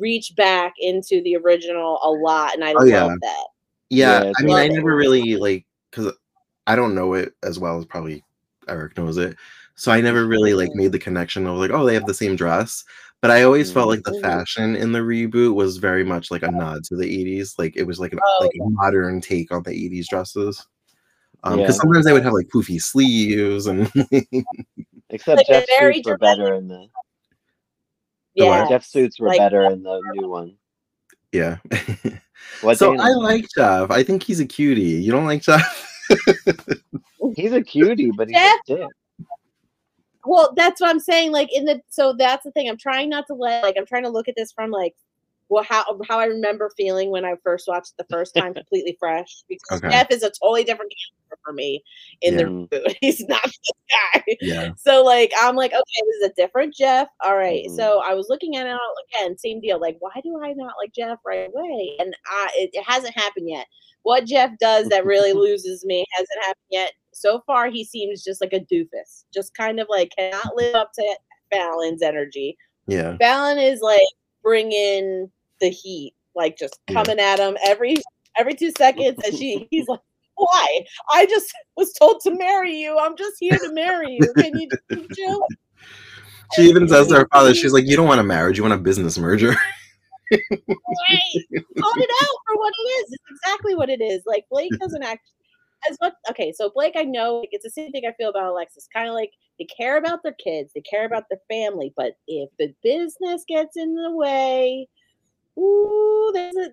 reach back into the original a lot, and I Oh, love yeah. that. yeah. Yeah, I mean, I never cool. really like because I don't know it as well as probably Eric knows it. So I never really like made the connection of like, oh, they have the same dress. But I always felt like the Mhm. fashion in the reboot was very much like a nod to the 80s. Like it was like an Oh, like a modern take on the 80s dresses. Um, Yeah. because sometimes they would have like poofy sleeves and Except Like a Jeff's very were better in the The what? Yeah, Jeff's suits were like- better in the new one. yeah. What so I like Jeff. I think he's a cutie. You don't like Jeff? He's a cutie, but he's Jeff- a dick. Well, that's what I'm saying. Like in the so that's the thing. I'm trying not to let like I'm trying to look at this from like well how how I remember feeling when I first watched the first time completely fresh because Okay. Jeff is a totally different character for me in Yeah. the reboot. He's not this guy. yeah. So like I'm like, okay, this is a different Jeff. All right. Mhm. So I was looking at it again, same deal. Like, why do I not like Jeff right away? And I it, it hasn't happened yet. What Jeff does that really loses me hasn't happened yet. So far, he seems just like a doofus, just kind of like cannot live up to Fallon's energy. Yeah. Fallon is like bringing the heat, like just Yeah. coming at him every every two seconds, and she he's like, "Why? I just was told to marry you. I'm just here to marry you. Can you, you? She even says to her father, she's like, You don't want a marriage, you want a business merger. Right? Call it out for what it is. It's exactly what it is. Like Blake doesn't act as much. Okay, so Blake, I know like, it's the same thing I feel about Alexis. Kind of like they care about their kids, they care about their family, but if the business gets in the way, ooh, there's a,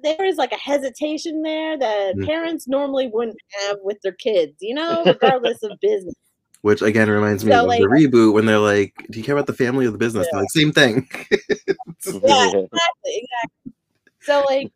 there is like a hesitation there that Mhm. parents normally wouldn't have with their kids. You know, regardless of business. Which again reminds me So, of like- the reboot when they're like, Do you care about the family or the business? They're like, same thing. Yeah, exactly, exactly. So like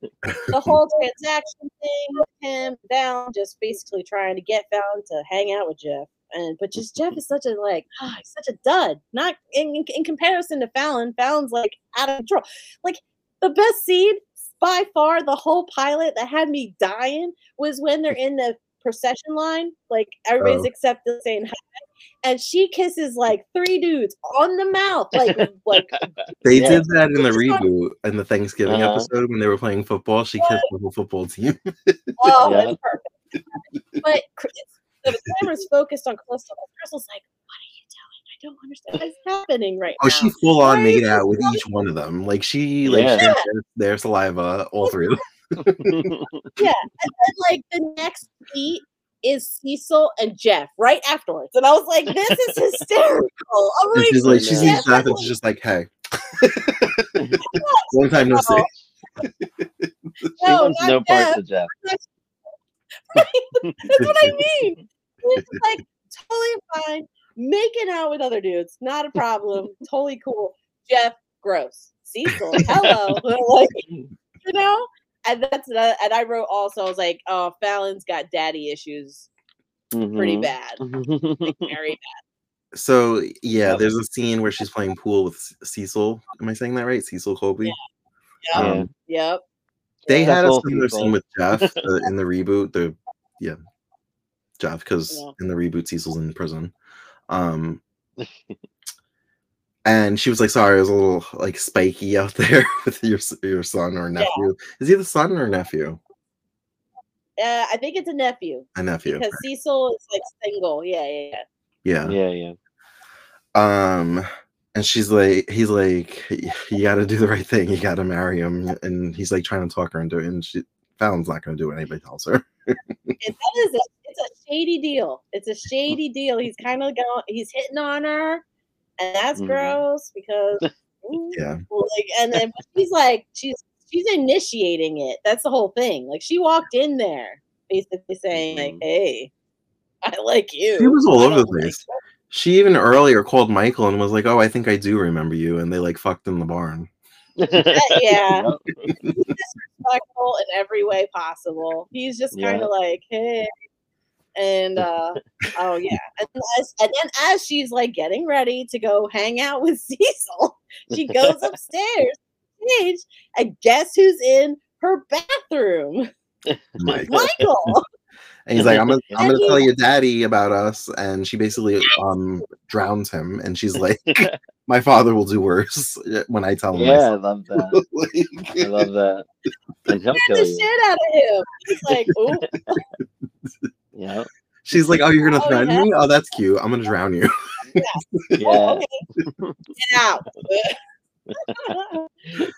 the whole transaction thing with him, Fallon just basically trying to get Fallon to hang out with Jeff. And but just Jeff is such a like, ah, he's such a dud. Not in, in, in comparison to Fallon. Fallon's like out of control. Like the best scene by far, the whole pilot that had me dying was when they're in the procession line, like everybody's Oh. the same, hi. and she kisses like three dudes on the mouth, like like They Yeah. did that in the reboot in the Thanksgiving Uh-huh. episode when they were playing football. She kissed the whole football team. oh, Yeah. it's perfect. But Cr- it's, the camera's focused on Krystle. Krystle's like, "What are you doing? I don't understand what's happening right now. Oh, now." she full on Why made out with so- each one of them. Like she like Yeah. shared their, their saliva, all three of them. Yeah, and then like the next beat is Cecil and Jeff right afterwards, and I was like, "This is hysterical." I'm And like, she's like, she sees Jeff, Jeff and she's just like, hey. Long time no see. she No, wants not no parts Jeff. of Jeff. That's what I mean. It's like totally fine. Making out with other dudes, not a problem. totally cool. Jeff, gross. Cecil, hello. like, you know? And that's the, and I wrote also, I was like, oh, Fallon's got daddy issues pretty Mhm. bad. Like, very bad. So yeah, Yep. there's a scene where she's playing pool with Cecil. Am I saying that right? Cecil Colby. Yep. Yeah. Um, Yep. They Yeah. had a similar Cecil. scene with Jeff uh, in the reboot. The yeah, Jeff because Yeah. in the reboot Cecil's in prison. Um, and she was like, "Sorry, it was a little like spiky out there with your your son or nephew. Is he the son or nephew? Uh, I think it's a nephew A nephew. because Cecil is like single. Yeah, yeah, yeah. Yeah. yeah, yeah. Um, and she's like, he's like, you got to do the right thing. You got to marry him. And he's like trying to talk her into it. And she, Fallon's not going to do what anybody tells her. It, that is a shady deal. It's a shady deal. He's kind of going, he's hitting on her, and that's Mhm. gross because, ooh, Yeah. like, and then she's like, she's she's initiating it. That's the whole thing. Like she walked in there, basically saying like, Mhm. "Hey, I like you." She was all over the don't like place. She even earlier called Michael and was like, oh, I think I do remember you. And they like fucked in the barn. yeah. Yep. He's disrespectful in every way possible. He's just kind of like, hey. And uh oh yeah. And then, as, and then as she's like getting ready to go hang out with Cecil, she goes upstairs stage, and guess who's in her bathroom? Mike. Michael. And he's like, I'm gonna, I'm gonna tell your daddy about us. And she basically um drowns him. And she's like, my father will do worse when I tell him. Yeah, I love that. I love that. And he'll kill the you. shit out of him. He's like, oh, Yeah. she's like, oh, you're gonna Oh, threaten yeah? me? Oh, that's cute. I'm gonna drown you. Yeah. Oh, okay. Get out.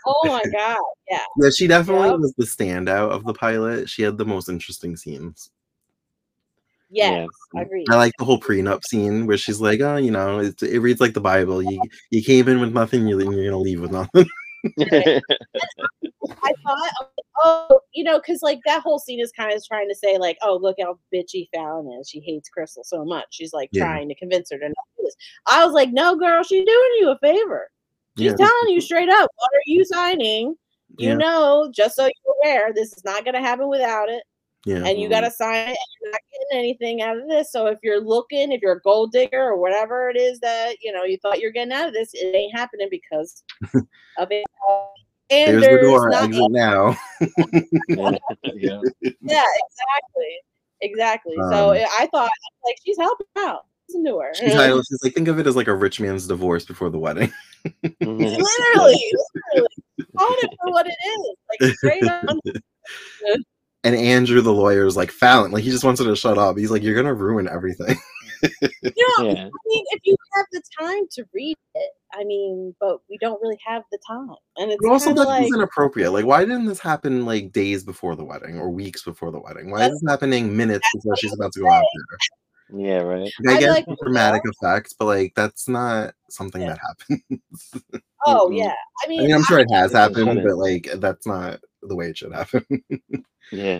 oh my god. Yeah. Yeah, she definitely Yep. was the standout of the pilot. She had the most interesting scenes. Yes. Agreed. I like the whole prenup scene where she's like, "Oh, you know, it, it reads like the Bible. You you came in with nothing, you, you're gonna leave with nothing." I thought, oh, you know, because like that whole scene is kind of trying to say, like, oh, look how bitchy Fallon is. She hates Krystle so much. She's like Yeah. trying to convince her to not do this. I was like, no, girl, she's doing you a favor. She's Yeah, telling you straight up, what are you signing? You Yeah. know, just so you're aware, this is not going to happen without it. Yeah, And you got to sign it, and you're not getting anything out of this. So if you're looking, if you're a gold digger or whatever it is that you know you thought you're getting out of this, it ain't happening because of it. And There's the door. not Exit now. yeah. yeah, exactly, exactly. so Um, I I thought like she's helping out. Listen to her. She's, like, she's like, think of it as like a rich man's divorce before the wedding. literally, literally, call it for what it is. Like straight up. And Andrew, the lawyer, is like Fallon. Like he just wants her to shut up. He's like, you're gonna ruin everything. You know, Yeah. I mean, if you have the time to read it, I mean, but we don't really have the time, and it's But also, kind that of like inappropriate. Like, why didn't this happen like days before the wedding or weeks before the wedding? Why is this happening minutes before she's about to go out there? Yeah, right. I I'd get like the to dramatic effect, but like that's not something Yeah. that happens. oh yeah. I mean, I mean, I'm sure it has happened, but like that's not the way it should happen. Yeah.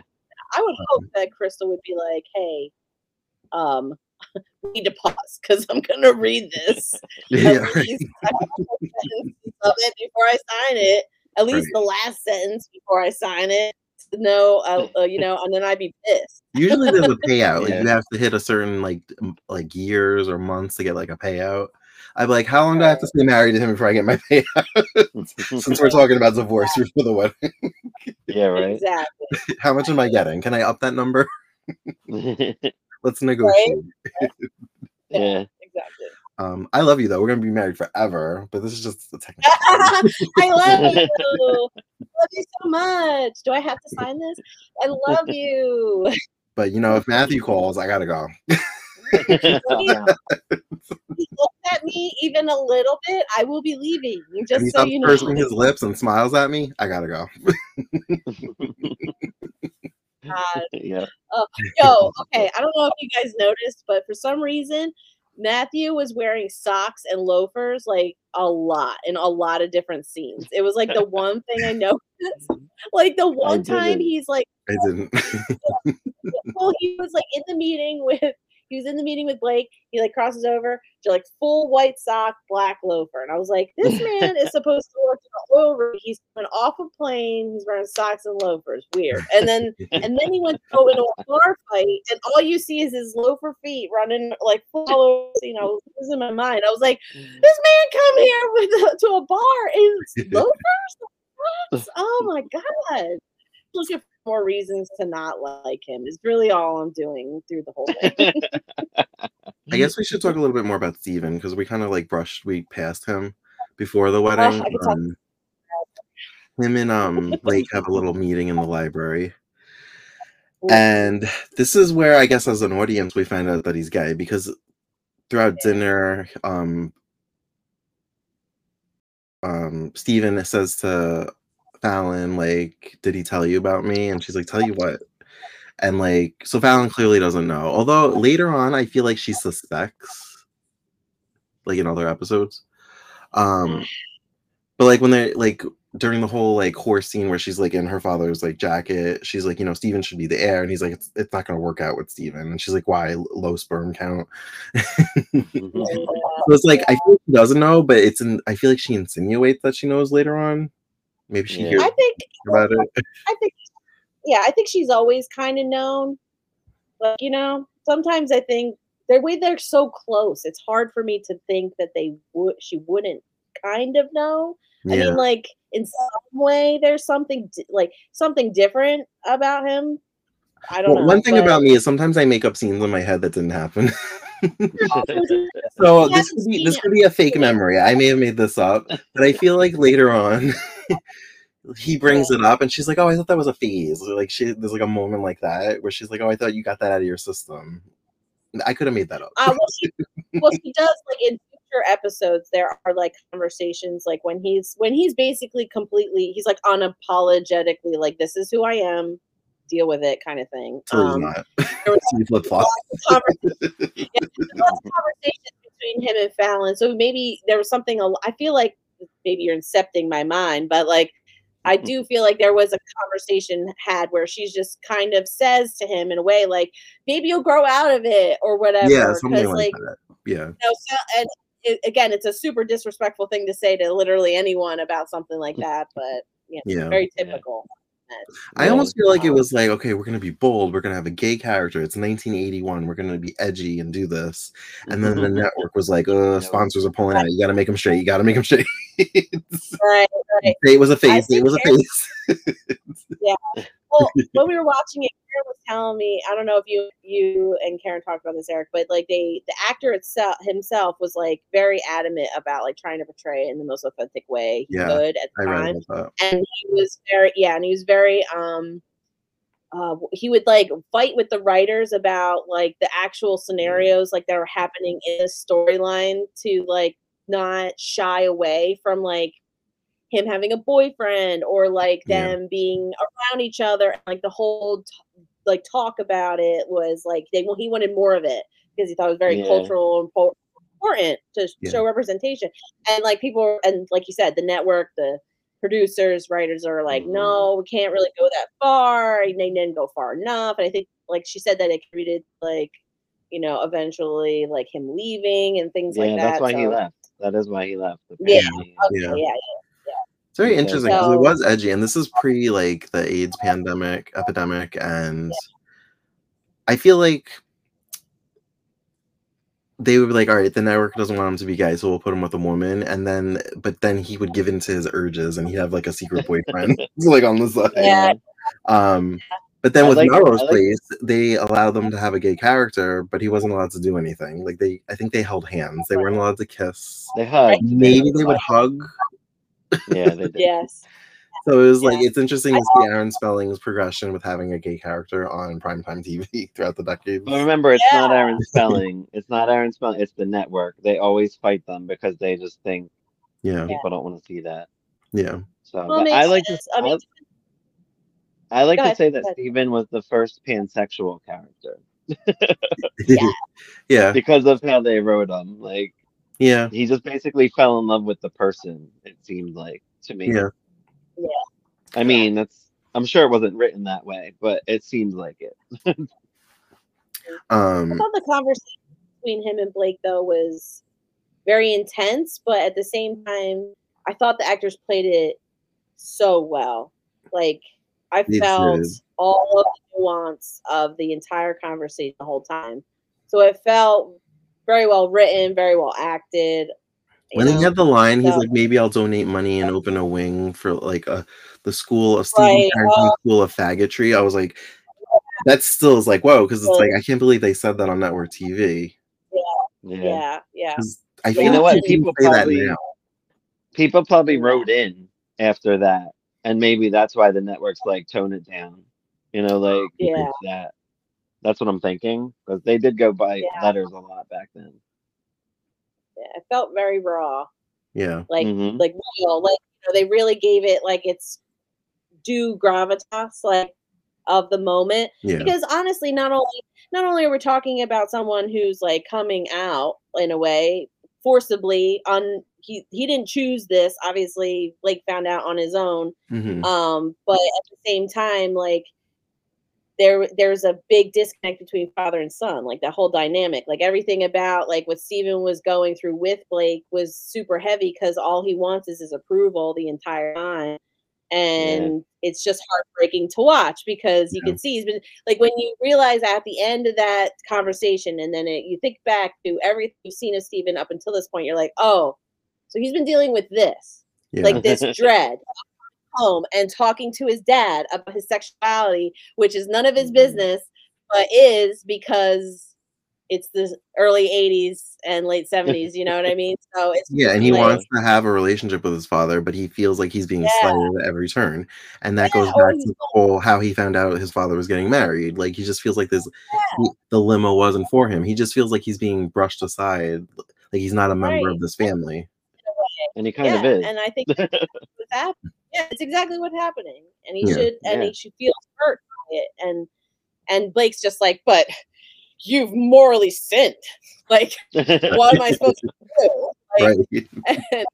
I would hope that Krystle would be like, "Hey, um, we need to pause because I'm gonna read this. yeah, least a of it before I sign it. At least the last sentence before I sign it. To know, uh, uh, you know, and then I'd be pissed. Usually there's a payout. Like you have to hit a certain like m- like years or months to get like a payout. I'd be like, how long do I have to stay married to him before I get my payout? Since we're talking about divorce before the wedding, yeah, right. Exactly. how much am I getting? Can I up that number? Let's negotiate. Yeah. exactly. Um, I love you though. We're gonna be married forever, but this is just a technical. I love you. I love you so much. Do I have to sign this? I love you. but you know, if Matthew calls, I gotta go. Yeah. He looks at me even a little bit, I will be leaving. If Just he so stops you know. pursing his lips and smiles at me, I gotta go. God. yeah. Oh, yo, okay. I don't know if you guys noticed, but for some reason, Matthew was wearing socks and loafers like a lot in a lot of different scenes. It was like the one thing I noticed. Like the one time he's like, I didn't. well, he was like in the meeting with he was in the meeting with Blake. He like crosses over to like full white sock, black loafer, and I was like, this man is supposed to work in an oil rig. He's coming off a plane. He's wearing socks and loafers. Weird. And then and then he went to go into a bar fight, and all you see is his loafer feet running like full all over. You know, I was losing my mind. I was like, mm. this man come here with a, to a bar in loafers. What? Oh my god! Looking for more reasons to not like him is really all I'm doing through the whole thing. I guess we should talk a little bit more about Steven because we kind of like brushed we passed him before the wedding. I could talk- Um, him and um Blake have a little meeting in the library. And this is where I guess as an audience we find out that he's gay because throughout dinner, um um Steven says to Fallon, like, did he tell you about me? And she's like, Tell you what? And like, so Fallon clearly doesn't know. Although later on, I feel like she suspects, like in other episodes. Um, but like when they're like during the whole like horse scene where she's like in her father's like jacket, she's like, you know, Steven should be the heir, and he's like, it's, it's not gonna work out with Steven. And she's like, why low sperm count? Mhm. So it's like I feel like she doesn't know, but it's in. I feel like she insinuates that she knows later on. Maybe she Yeah. hears I think about it. I think yeah, I think she's always kind of known. But you know, sometimes I think the way they're so close, it's hard for me to think that they would she wouldn't kind of know. I mean, like in some way, there's something di- like something different about him. I don't Well, know. one thing but- about me is sometimes I make up scenes in my head that didn't happen. Oh, so this could be this could be a fake memory. I may have made this up, but I feel like later on he brings it up and she's like, "Oh, I thought that was a phase." Like she there's like a moment like that where she's like, "Oh, I thought you got that out of your system." I could have made that up. Uh, well, she, well, she does like in future episodes. There are like conversations, like when he's when he's basically completely, he's like unapologetically like, "This is who I am, deal with it," kind of thing. So he's Um, not. there was flip flop. conver- yeah, conversations between him and Fallon, so maybe there was something. I feel like maybe you're incepting my mind, but like. I mm-hmm. do feel like there was a conversation had where she's just kind of says to him in a way like maybe you'll grow out of it or whatever. Yeah, something like, like that. Yeah. you know, so, and it, again, it's a super disrespectful thing to say to literally anyone about something like mm. that, but you know, Yeah. very typical. I almost feel like it was like, okay, we're gonna be bold. We're gonna have a gay character. It's 1981. We're gonna be edgy and do this. And then the network was like, uh, sponsors are pulling out. You gotta make them straight. You gotta make them straight. Right, right. it was a face. It was a face. Well, when we were watching it, Karen was telling me, I don't know if you you and Karen talked about this, Eric, but like they the actor itself himself was like very adamant about like trying to portray it in the most authentic way he Yeah, could at I the read time. and he was very yeah and he was very um uh, he would like fight with the writers about like the actual scenarios like that were happening in the storyline to like not shy away from like him having a boyfriend or like Yeah. them being around each other like the whole t- like talk about it was like they well he wanted more of it because he thought it was very Yeah. cultural and po- important to Yeah. show representation and like people and like you said the network the producers writers are like Mhm. no we can't really go that far and they didn't go far enough and i think like she said that it created like you know eventually like him leaving and things yeah, like that that's why he left. That is why he left. Yeah, okay, Yeah. yeah, It's very interesting because So- it was edgy, and this is pre like the AIDS pandemic epidemic, and I feel like they would be like, "All right, the network doesn't want him to be gay, so we'll put him with a woman," and then, but then he would give in to his urges, and he'd have like a secret boyfriend, like on the side. Yeah. Um, But then I with like- Melrose like- Place, they allowed them to have a gay character, but he wasn't allowed to do anything. Like they, I think they held hands. They weren't allowed to kiss. They hugged. Maybe they would hug. Yeah, they did. Yes. So it was like it's interesting to see Aaron Spelling's progression with having a gay character on primetime TV throughout the decades. But remember, it's not Aaron Spelling. It's not Aaron Spelling. It's the network. They always fight them because they just think Yeah, people don't want to see that. yeah, So Well, I makes like to. I mean, I like to ahead, say that ahead. Steven was the first pansexual character Yeah. yeah, because of how they wrote him. Like yeah, he just basically fell in love with the person. It seemed like to me. yeah. Yeah. I mean, that's. I'm sure it wasn't written that way, but it seemed like it. Um I thought the conversation between him and Blake though was very intense, but at the same time, I thought the actors played it so well. Like I felt did. all of the nuance of the entire conversation the whole time. So it felt very well written, very well acted. you when he had the line, he's like, "Maybe I'll donate money and open a wing for like a the school of Steven Right, Carrington oh. School of Faggotry." I was like, "That still is like whoa," because it's like I can't believe they said that on network TV. Yeah. yeah, yeah. I feel you know like what? People say probably- that now. People probably wrote in after that, and maybe that's why the networks like tone it down. You know, like Yeah. that. That's what I'm thinking because they did go by Yeah. letters a lot back then. yeah. It felt very raw. Yeah, Like Mhm. like real. Like you know, they really gave it like its due gravitas, like of the moment. yeah, because honestly not only not only are we talking about someone who's like coming out in a way forcibly on he he didn't choose this obviously blake found out on his own hmm um but at the same time like there there's a big disconnect between father and son like that whole dynamic like everything about like what Steven was going through with blake was super heavy because all he wants is his approval the entire time and it's just heartbreaking to watch because you Yeah. can see he's been like when you realize at the end of that conversation and then it, you think back to everything you've seen of Steven up until this point you're like oh so he's been dealing with this yeah. like this dread home and talking to his dad about his sexuality which is none of his Mhm. business but is because it's the early 80s and late 70s you know what i mean so it's Yeah, and he like- wants to have a relationship with his father, but he feels like he's being Yeah. slighted at every turn. And that Yeah, goes back to the whole how he found out his father was getting married. Like he just feels like this he- the limo wasn't for him. He just feels like he's being brushed aside. Like he's not a member Right. of this family. And he kind yeah, of is. and i think happening yeah it's exactly what's happening and he Yeah. should and Yeah. he should feel hurt by it and and blake's just like but you've morally sinned like what am i supposed to do like, Right.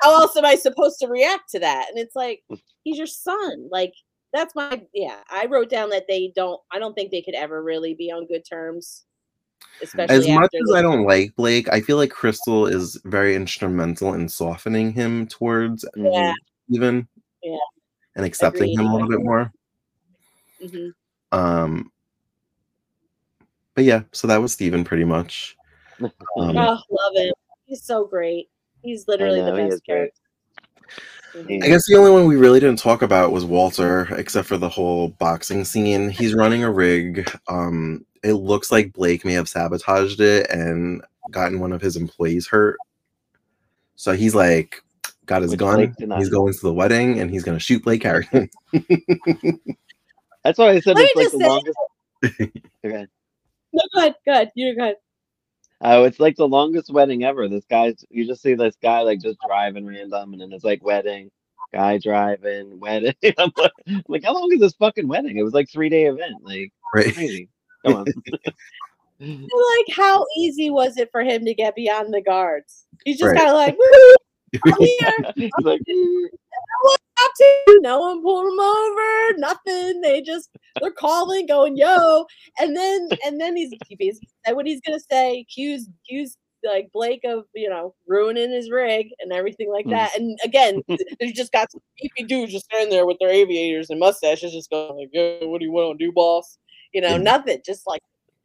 how else am I supposed to react to that? And it's like, he's your son. Like, that's my yeah. I wrote down that they don't. I don't think they could ever really be on good terms, especially As much as the- I don't like Blake, I feel like Krystle is very instrumental in softening him towards Yeah. even Yeah. and accepting Agreed. him a little bit more. Mhm. Um but yeah, so that was Steven pretty much. Um, Oh, love him. He's so great. He's literally know, the best is great. character. Mhm. I guess the only one we really didn't talk about was Walter, except for the whole boxing scene. He's running a rig. Um, it looks like Blake may have sabotaged it and gotten one of his employees hurt. So he's like, got his Which gun. Blake. He's going to the wedding and he's going to shoot Blake Carrington. That's why I said Let it's like the say- longest. okay. No, go ahead. Go ahead. You go ahead. Oh, it's like the longest wedding ever. This guy's you just see this guy like just driving random, and then it's like wedding, guy driving, wedding. I'm like, I'm like, how long is this fucking wedding? It was like three day event. Like right. crazy. Come on. Like, how easy was it for him to get beyond the guards? He's just Right. kind of like, Woo, I'm here. He's like, Stop to. No one pulled him over. Nothing. They just they're calling, going yo, and then and then he's he basically said what he's gonna say. Accuse accuse like Blake of you know ruining his rig and everything like that. Mm. And again, they just got some beefy dudes just standing there with their aviators and mustaches, just going like, yo, what do you want to do, boss? You know, Yeah. nothing. Just like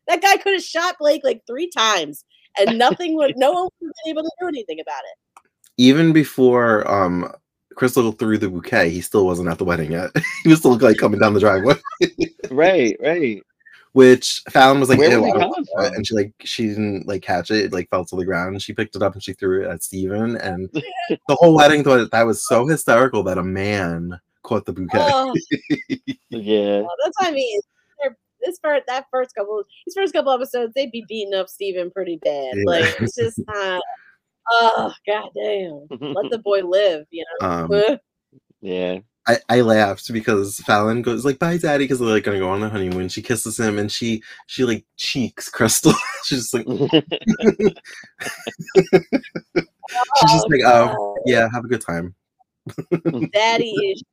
that guy could have shot Blake like three times, and nothing would. No one would have been able to do anything about it. Even before um Krystle threw the bouquet, he still wasn't at the wedding yet. he was still like coming down the driveway. right, right. Which Fallon was like, Where "Ew, was it don't coming want it." from? and she like she didn't like catch it, it like fell to the ground. She picked it up and she threw it at Steven. And the whole wedding thought that was so hysterical that a man caught the bouquet. Oh, Yeah. well, that's what I mean. They're- This first, that first couple, these first couple episodes, they'd be beating up Steven pretty bad. Yeah. Like it's just not. Oh goddamn! Let the boy live. You Um, know. yeah. I, I laughed because Fallon goes like bye daddy because they're like gonna go on the honeymoon. She kisses him and she she like cheeks Krystle. she's just like she's just like oh yeah have a good time. daddy issues.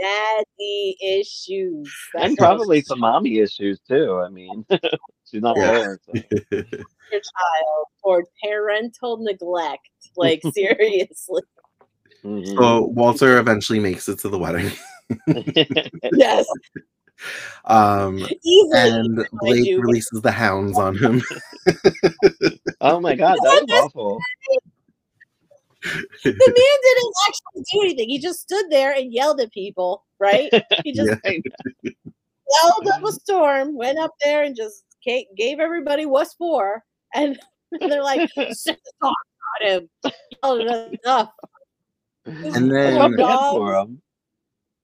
Man. Daddy issues. That's and what probably some mommy issues too. I mean, she's not Yeah. there. So. your child or parental neglect. Like seriously. Mhm. so Walter eventually makes it to the wedding. Yes. Um Easily. and Blake releases the hounds on him. oh my god, that was awful. The man didn't actually do anything. He just stood there and yelled at people, right? He just Yeah. yelled up a storm, went up there and just gave everybody what's for. And they're like, sit on him. Yelled enough. And then bad for him.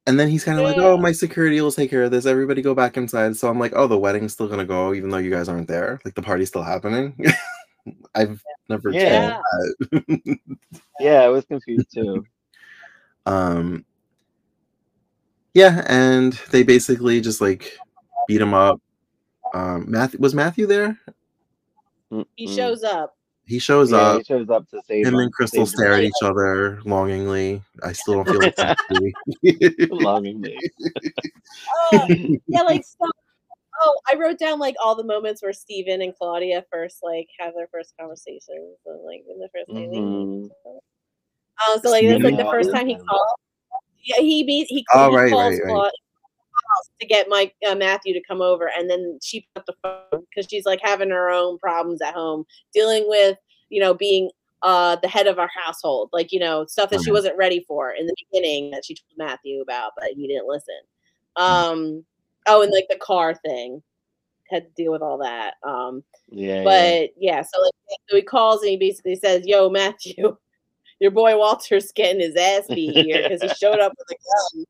and then he's kind of like, "Oh, my security will take care of this. Everybody go back inside." So I'm like, "Oh, the wedding's still gonna go, even though you guys aren't there. Like the party's still happening." I've never Yeah. told that. Yeah, I was confused too. um, yeah, and they basically just like beat him up. Um, Matthew was Matthew there. He Mm-mm. shows up. He shows Yeah, up. he shows up to save Him him. and Krystle stare at each other longingly. I still don't feel like Matthew. Longingly. Oh, yeah, like so. Oh, I wrote down like all the moments where Steven and Claudia first like have their first conversations and like in the first thing they meet. Mhm. Um, so like that's like the first time he called. Yeah, he meet he, Oh, he right, calls right, right. To get Mike uh, Matthew to come over, and then she put the phone because she's like having her own problems at home, dealing with you know being uh the head of our household, like you know stuff that she Mhm. wasn't ready for in the beginning that she told Matthew about, but he didn't listen. Mm. Um, oh, and like the car thing had to deal with all that. Um, Yeah. yeah. but yeah, so like so he calls and he basically says, "Yo, Matthew, your boy Walter's getting his ass beat here because he showed up with a gun.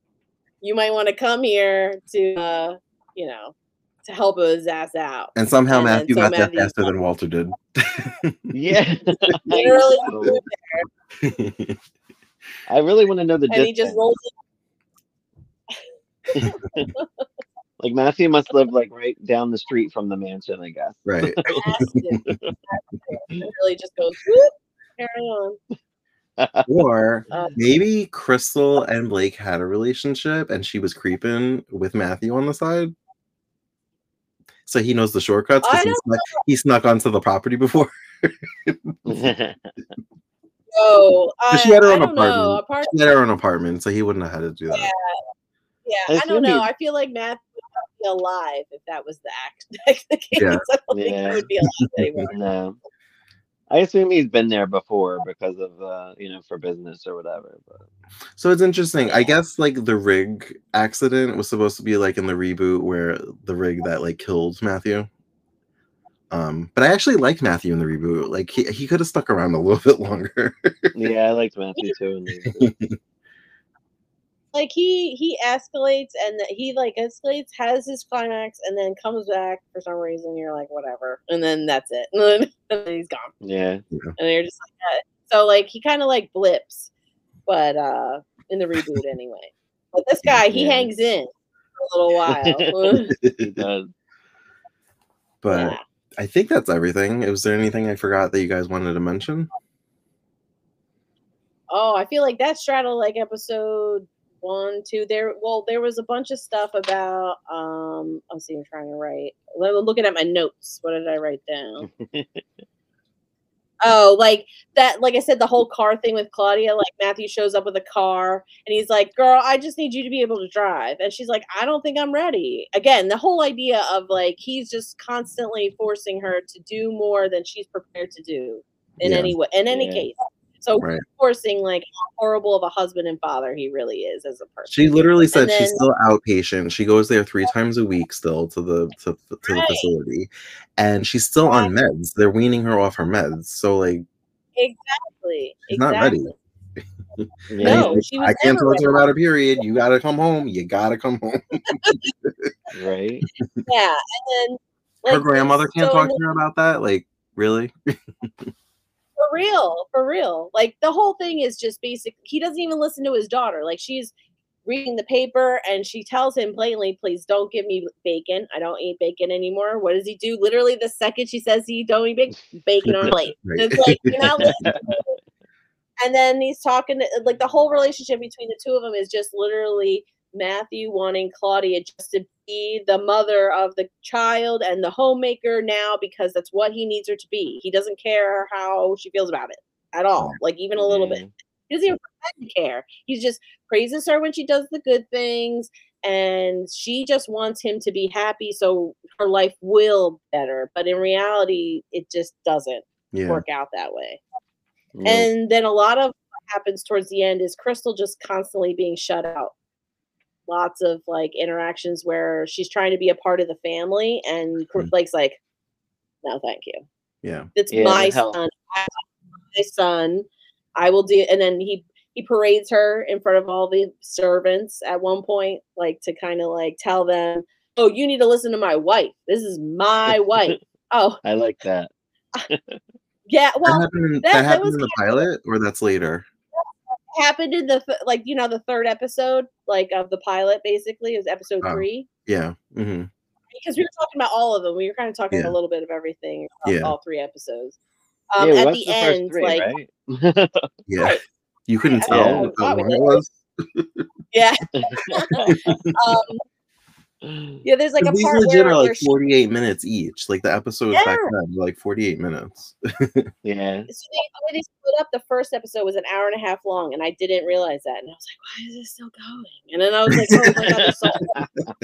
You might want to come here to, uh, you know, to help his ass out." and somehow And then Matthew so got there faster than Walter did. Yeah. Literally, So, I really want to know the and he just distance. rolls. Like Matthew must live like right down the street from the mansion, I guess. right. it. It really just goes. Whoop, carry on. Or Uh, maybe Krystle and Blake had a relationship and she was creeping with Matthew on the side. So he knows the shortcuts I because he snuck, he snuck onto the property before. No, I, she had her I own don't know. apartment. She had her own apartment, so he wouldn't have had to do that. Yeah. I yeah, I don't know. he- I feel like Matthew would not be alive if that was the act. the case. Yeah. I don't think Yeah. he would be alive anymore. no. I assume he's been there before because of uh, you know, for business or whatever. But So it's interesting. I guess like the rig accident was supposed to be like in the reboot where the rig that like killed Matthew. Um, but I actually liked Matthew in the reboot. Like he, he could have stuck around a little bit longer. yeah, I liked Matthew too. In the- Like he he escalates and that he like escalates, has his climax, and then comes back for some reason. You're like whatever, and then that's it, and then, he's gone, yeah. and you're just like that. So like he kind of like blips, but uh in the reboot anyway. But this guy he Yeah. hangs in for a little while. He does. but yeah. I think that's everything. Was there anything I forgot that you guys wanted to mention? Oh, I feel like that straddled like episode one, two. There, well, there was a bunch of stuff about. Um, I'm seeing, trying to write. Looking at my notes. What did I write down? oh, like that. Like I said, the whole car thing with Claudia. Like Matthew shows up with a car, and he's like, "Girl, I just need you to be able to drive," and she's like, "I don't think I'm ready." Again, the whole idea of like he's just constantly forcing her to do more than she's prepared to do in Yeah. any way, in any Yeah. case. So Right. forcing like how horrible of a husband and father he really is as a person. She literally said she's then- still outpatient. She goes there three times a week still to the to, to the facility, and she's still on meds. They're weaning her off her meds. So like, Exactly. She's not ready. No, like, she was I can't talk to her about a period. You gotta come home. You gotta come home. right. Yeah, and then her grandmother can't so talk to her about that. Like, really? for real, for real. Like the whole thing is just basic. He doesn't even listen to his daughter. Like she's reading the paper and she tells him plainly, "Please don't give me bacon. I don't eat bacon anymore." What does he do? Literally, the second she says he don't eat ba- bacon on a plate, Right. like you're not listening. and then he's talking to, like the whole relationship between the two of them is just literally Matthew wanting Claudia just to be the mother of the child and the homemaker now because that's what he needs her to be. He doesn't care how she feels about it at all, like even a little bit. Mm-hmm. He doesn't even pretend to care. He just praises her when she does the good things, and she just wants him to be happy so her life will better. But in reality, it just doesn't Yeah. work out that way. Nope. And then a lot of what happens towards the end is Krystle just constantly being shut out. Lots of like interactions where she's trying to be a part of the family, and Cr- Mm. Blake's like, "No, thank you. Yeah. It's Yeah, my hell- son. I- My son. I will do." And then he he parades her in front of all the servants at one point, like to kind of like tell them, "Oh, you need to listen to my wife. This is my wife." Oh, I like that. yeah. That Well, happened, that- that, that happened was in the pilot, or that's later. Happened in the th- like you know the third episode like of the pilot basically it was episode Oh. three Yeah. hmm because we were talking about all of them we were kind of talking Yeah. a little bit of everything across Yeah. all three episodes um, yeah, at the, the, end three, like right? Yeah. You couldn't Yeah, tell yeah, how long it was. yeah um, yeah there's like a 'Cause these part legit where are they're like sh- 48 minutes each. Like the episodes back Yeah. then were like 48 minutes. yeah. so they, the way they split up the first episode was an hour and a half long and i didn't realize that and i was like why is this still going and then i was like oh my god there's so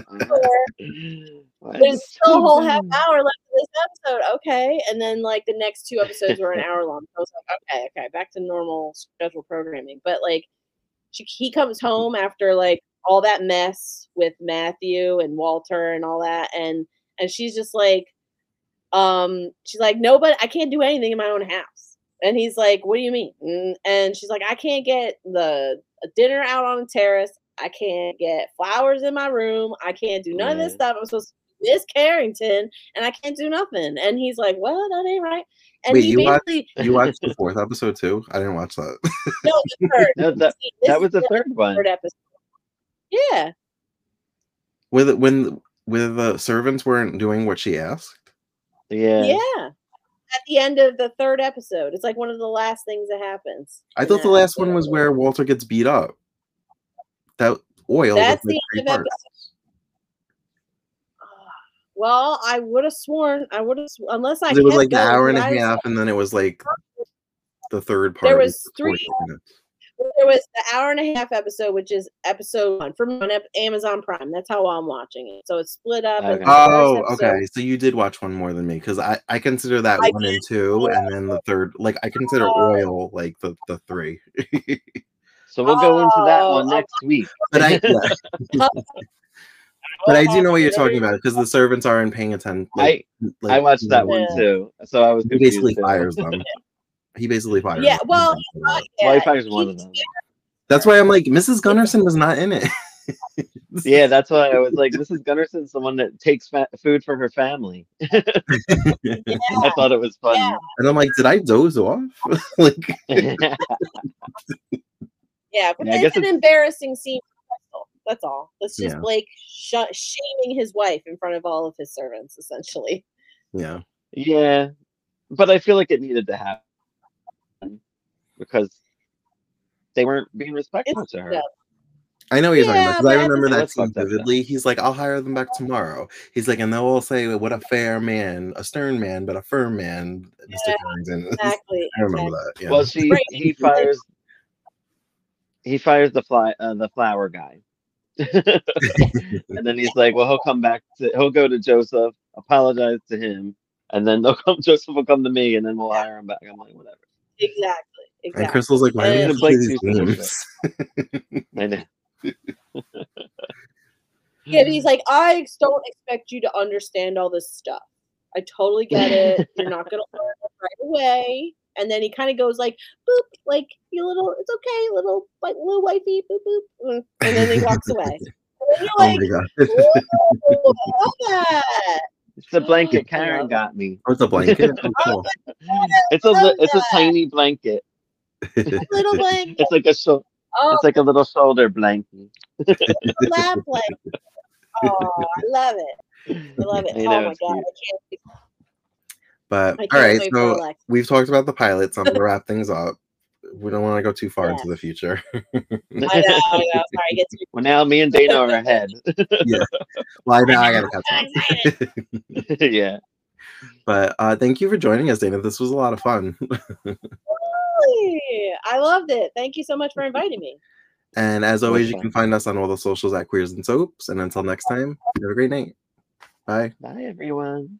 Why There's still a so whole half hour left of this episode. Okay. And then like the next two episodes were an hour long. So I was like, okay, okay, back to normal schedule programming. But like she, he comes home after like all that mess with Matthew and Walter and all that. And and she's just like, um, she's like, no, but I can't do anything in my own house. And he's like, what do you mean? "Mm," And she's like, I can't get the a dinner out on the terrace. I can't get flowers in my room. I can't do none of this stuff. I'm supposed to be Miss Carrington, and I can't do nothing. And he's like, "Well, that ain't right." And Wait, he you watched- basically You watched the fourth episode too? I didn't watch that. no, the third. No, that, See, this that is was the third one. third episode. Yeah, with when with the servants weren't doing what she asked. Yeah. yeah. At the end of the third episode, it's like one of the last things that happens. I thought the that last one was where Walter gets beat up. That oil. That's like the end of parts. episode. Well, I would have sworn I would have unless I. It was like an hour and a half, and then it was like the third part. There which was three- minutes. There was the hour and a half episode, which is episode one from on Amazon Prime. That's how I'm watching it. So it's split up. Okay. Oh, okay. So you did watch one more than me because I I consider that I one and two, and then the third. Like I consider Oh. oil like the the three. So we'll go into that one oh, next week. but I yeah. but I do know what you're talking about because the servants aren't paying attention. Like, I watched that one too. So I was He basically fires them. He basically fired. Yeah, them. well, uh, Well, yeah, he one of he's- them. that's why I'm like Mrs. Gunnarsson was not in it. Yeah, that's why I was like, Mrs. Gunnarson's the one that takes fa- food for her family. I thought it was funny. Yeah. And I'm like, did I doze off? like, Yeah, but Yeah, I it's an it's- embarrassing scene. That's all. That's just Yeah. Blake sh- shaming his wife in front of all of his servants, essentially. yeah, yeah, but I feel like it needed to happen because they weren't being respectful to her. yeah. I know what you're Yeah, talking about because I remember that scene fuck that up. vividly. He's like, "I'll hire them back tomorrow." He's like, and they'll all say, "What a fair man, a stern man, but a firm man." Mr. Yeah, Carrington. Exactly. I remember that. Yeah. Well, she Right. he fires he fires the fly uh, the flower guy, and then he's like, "Well, he'll come back to he'll go to Joseph, apologize to him, and then they'll come. Joseph will come to me, and then we'll hire him back." I'm like, whatever. Exactly. Exactly. And Krystle's like, why do you And- have to play these games? I know. Yeah, he's like, I don't expect you to understand all this stuff. I totally get it. You're not gonna learn it right away. And then he kind of goes like, boop, like you little, it's okay, little, like little wifey, boop, boop, mm," and then he walks away. And you're Oh my god. "Ooh, I love that. It's the blanket Karen got me. Oh, it's a blanket. Oh, cool. It's a it's a tiny blanket. Little blanket. It's like a shou- Oh, it's like a little shoulder blanket. lap blanket. Oh, I love it. I love it. I oh my god, cute. I can't. wait- But I all can't right, wait for so we've talked about the pilot. So I'm gonna wrap things up. We don't want to go too far Yeah. into the future. I know, I know. Sorry, I get too well, now me and Dayna are ahead. yeah. well, now I gotta catch up. yeah. But uh, thank you for joining us, Dayna. This was a lot of fun. Really? I loved it. Thank you so much for inviting me. and as always, you can find us on all the socials at Queers and Soaps. And until next time, have a great night. Bye. Bye, everyone.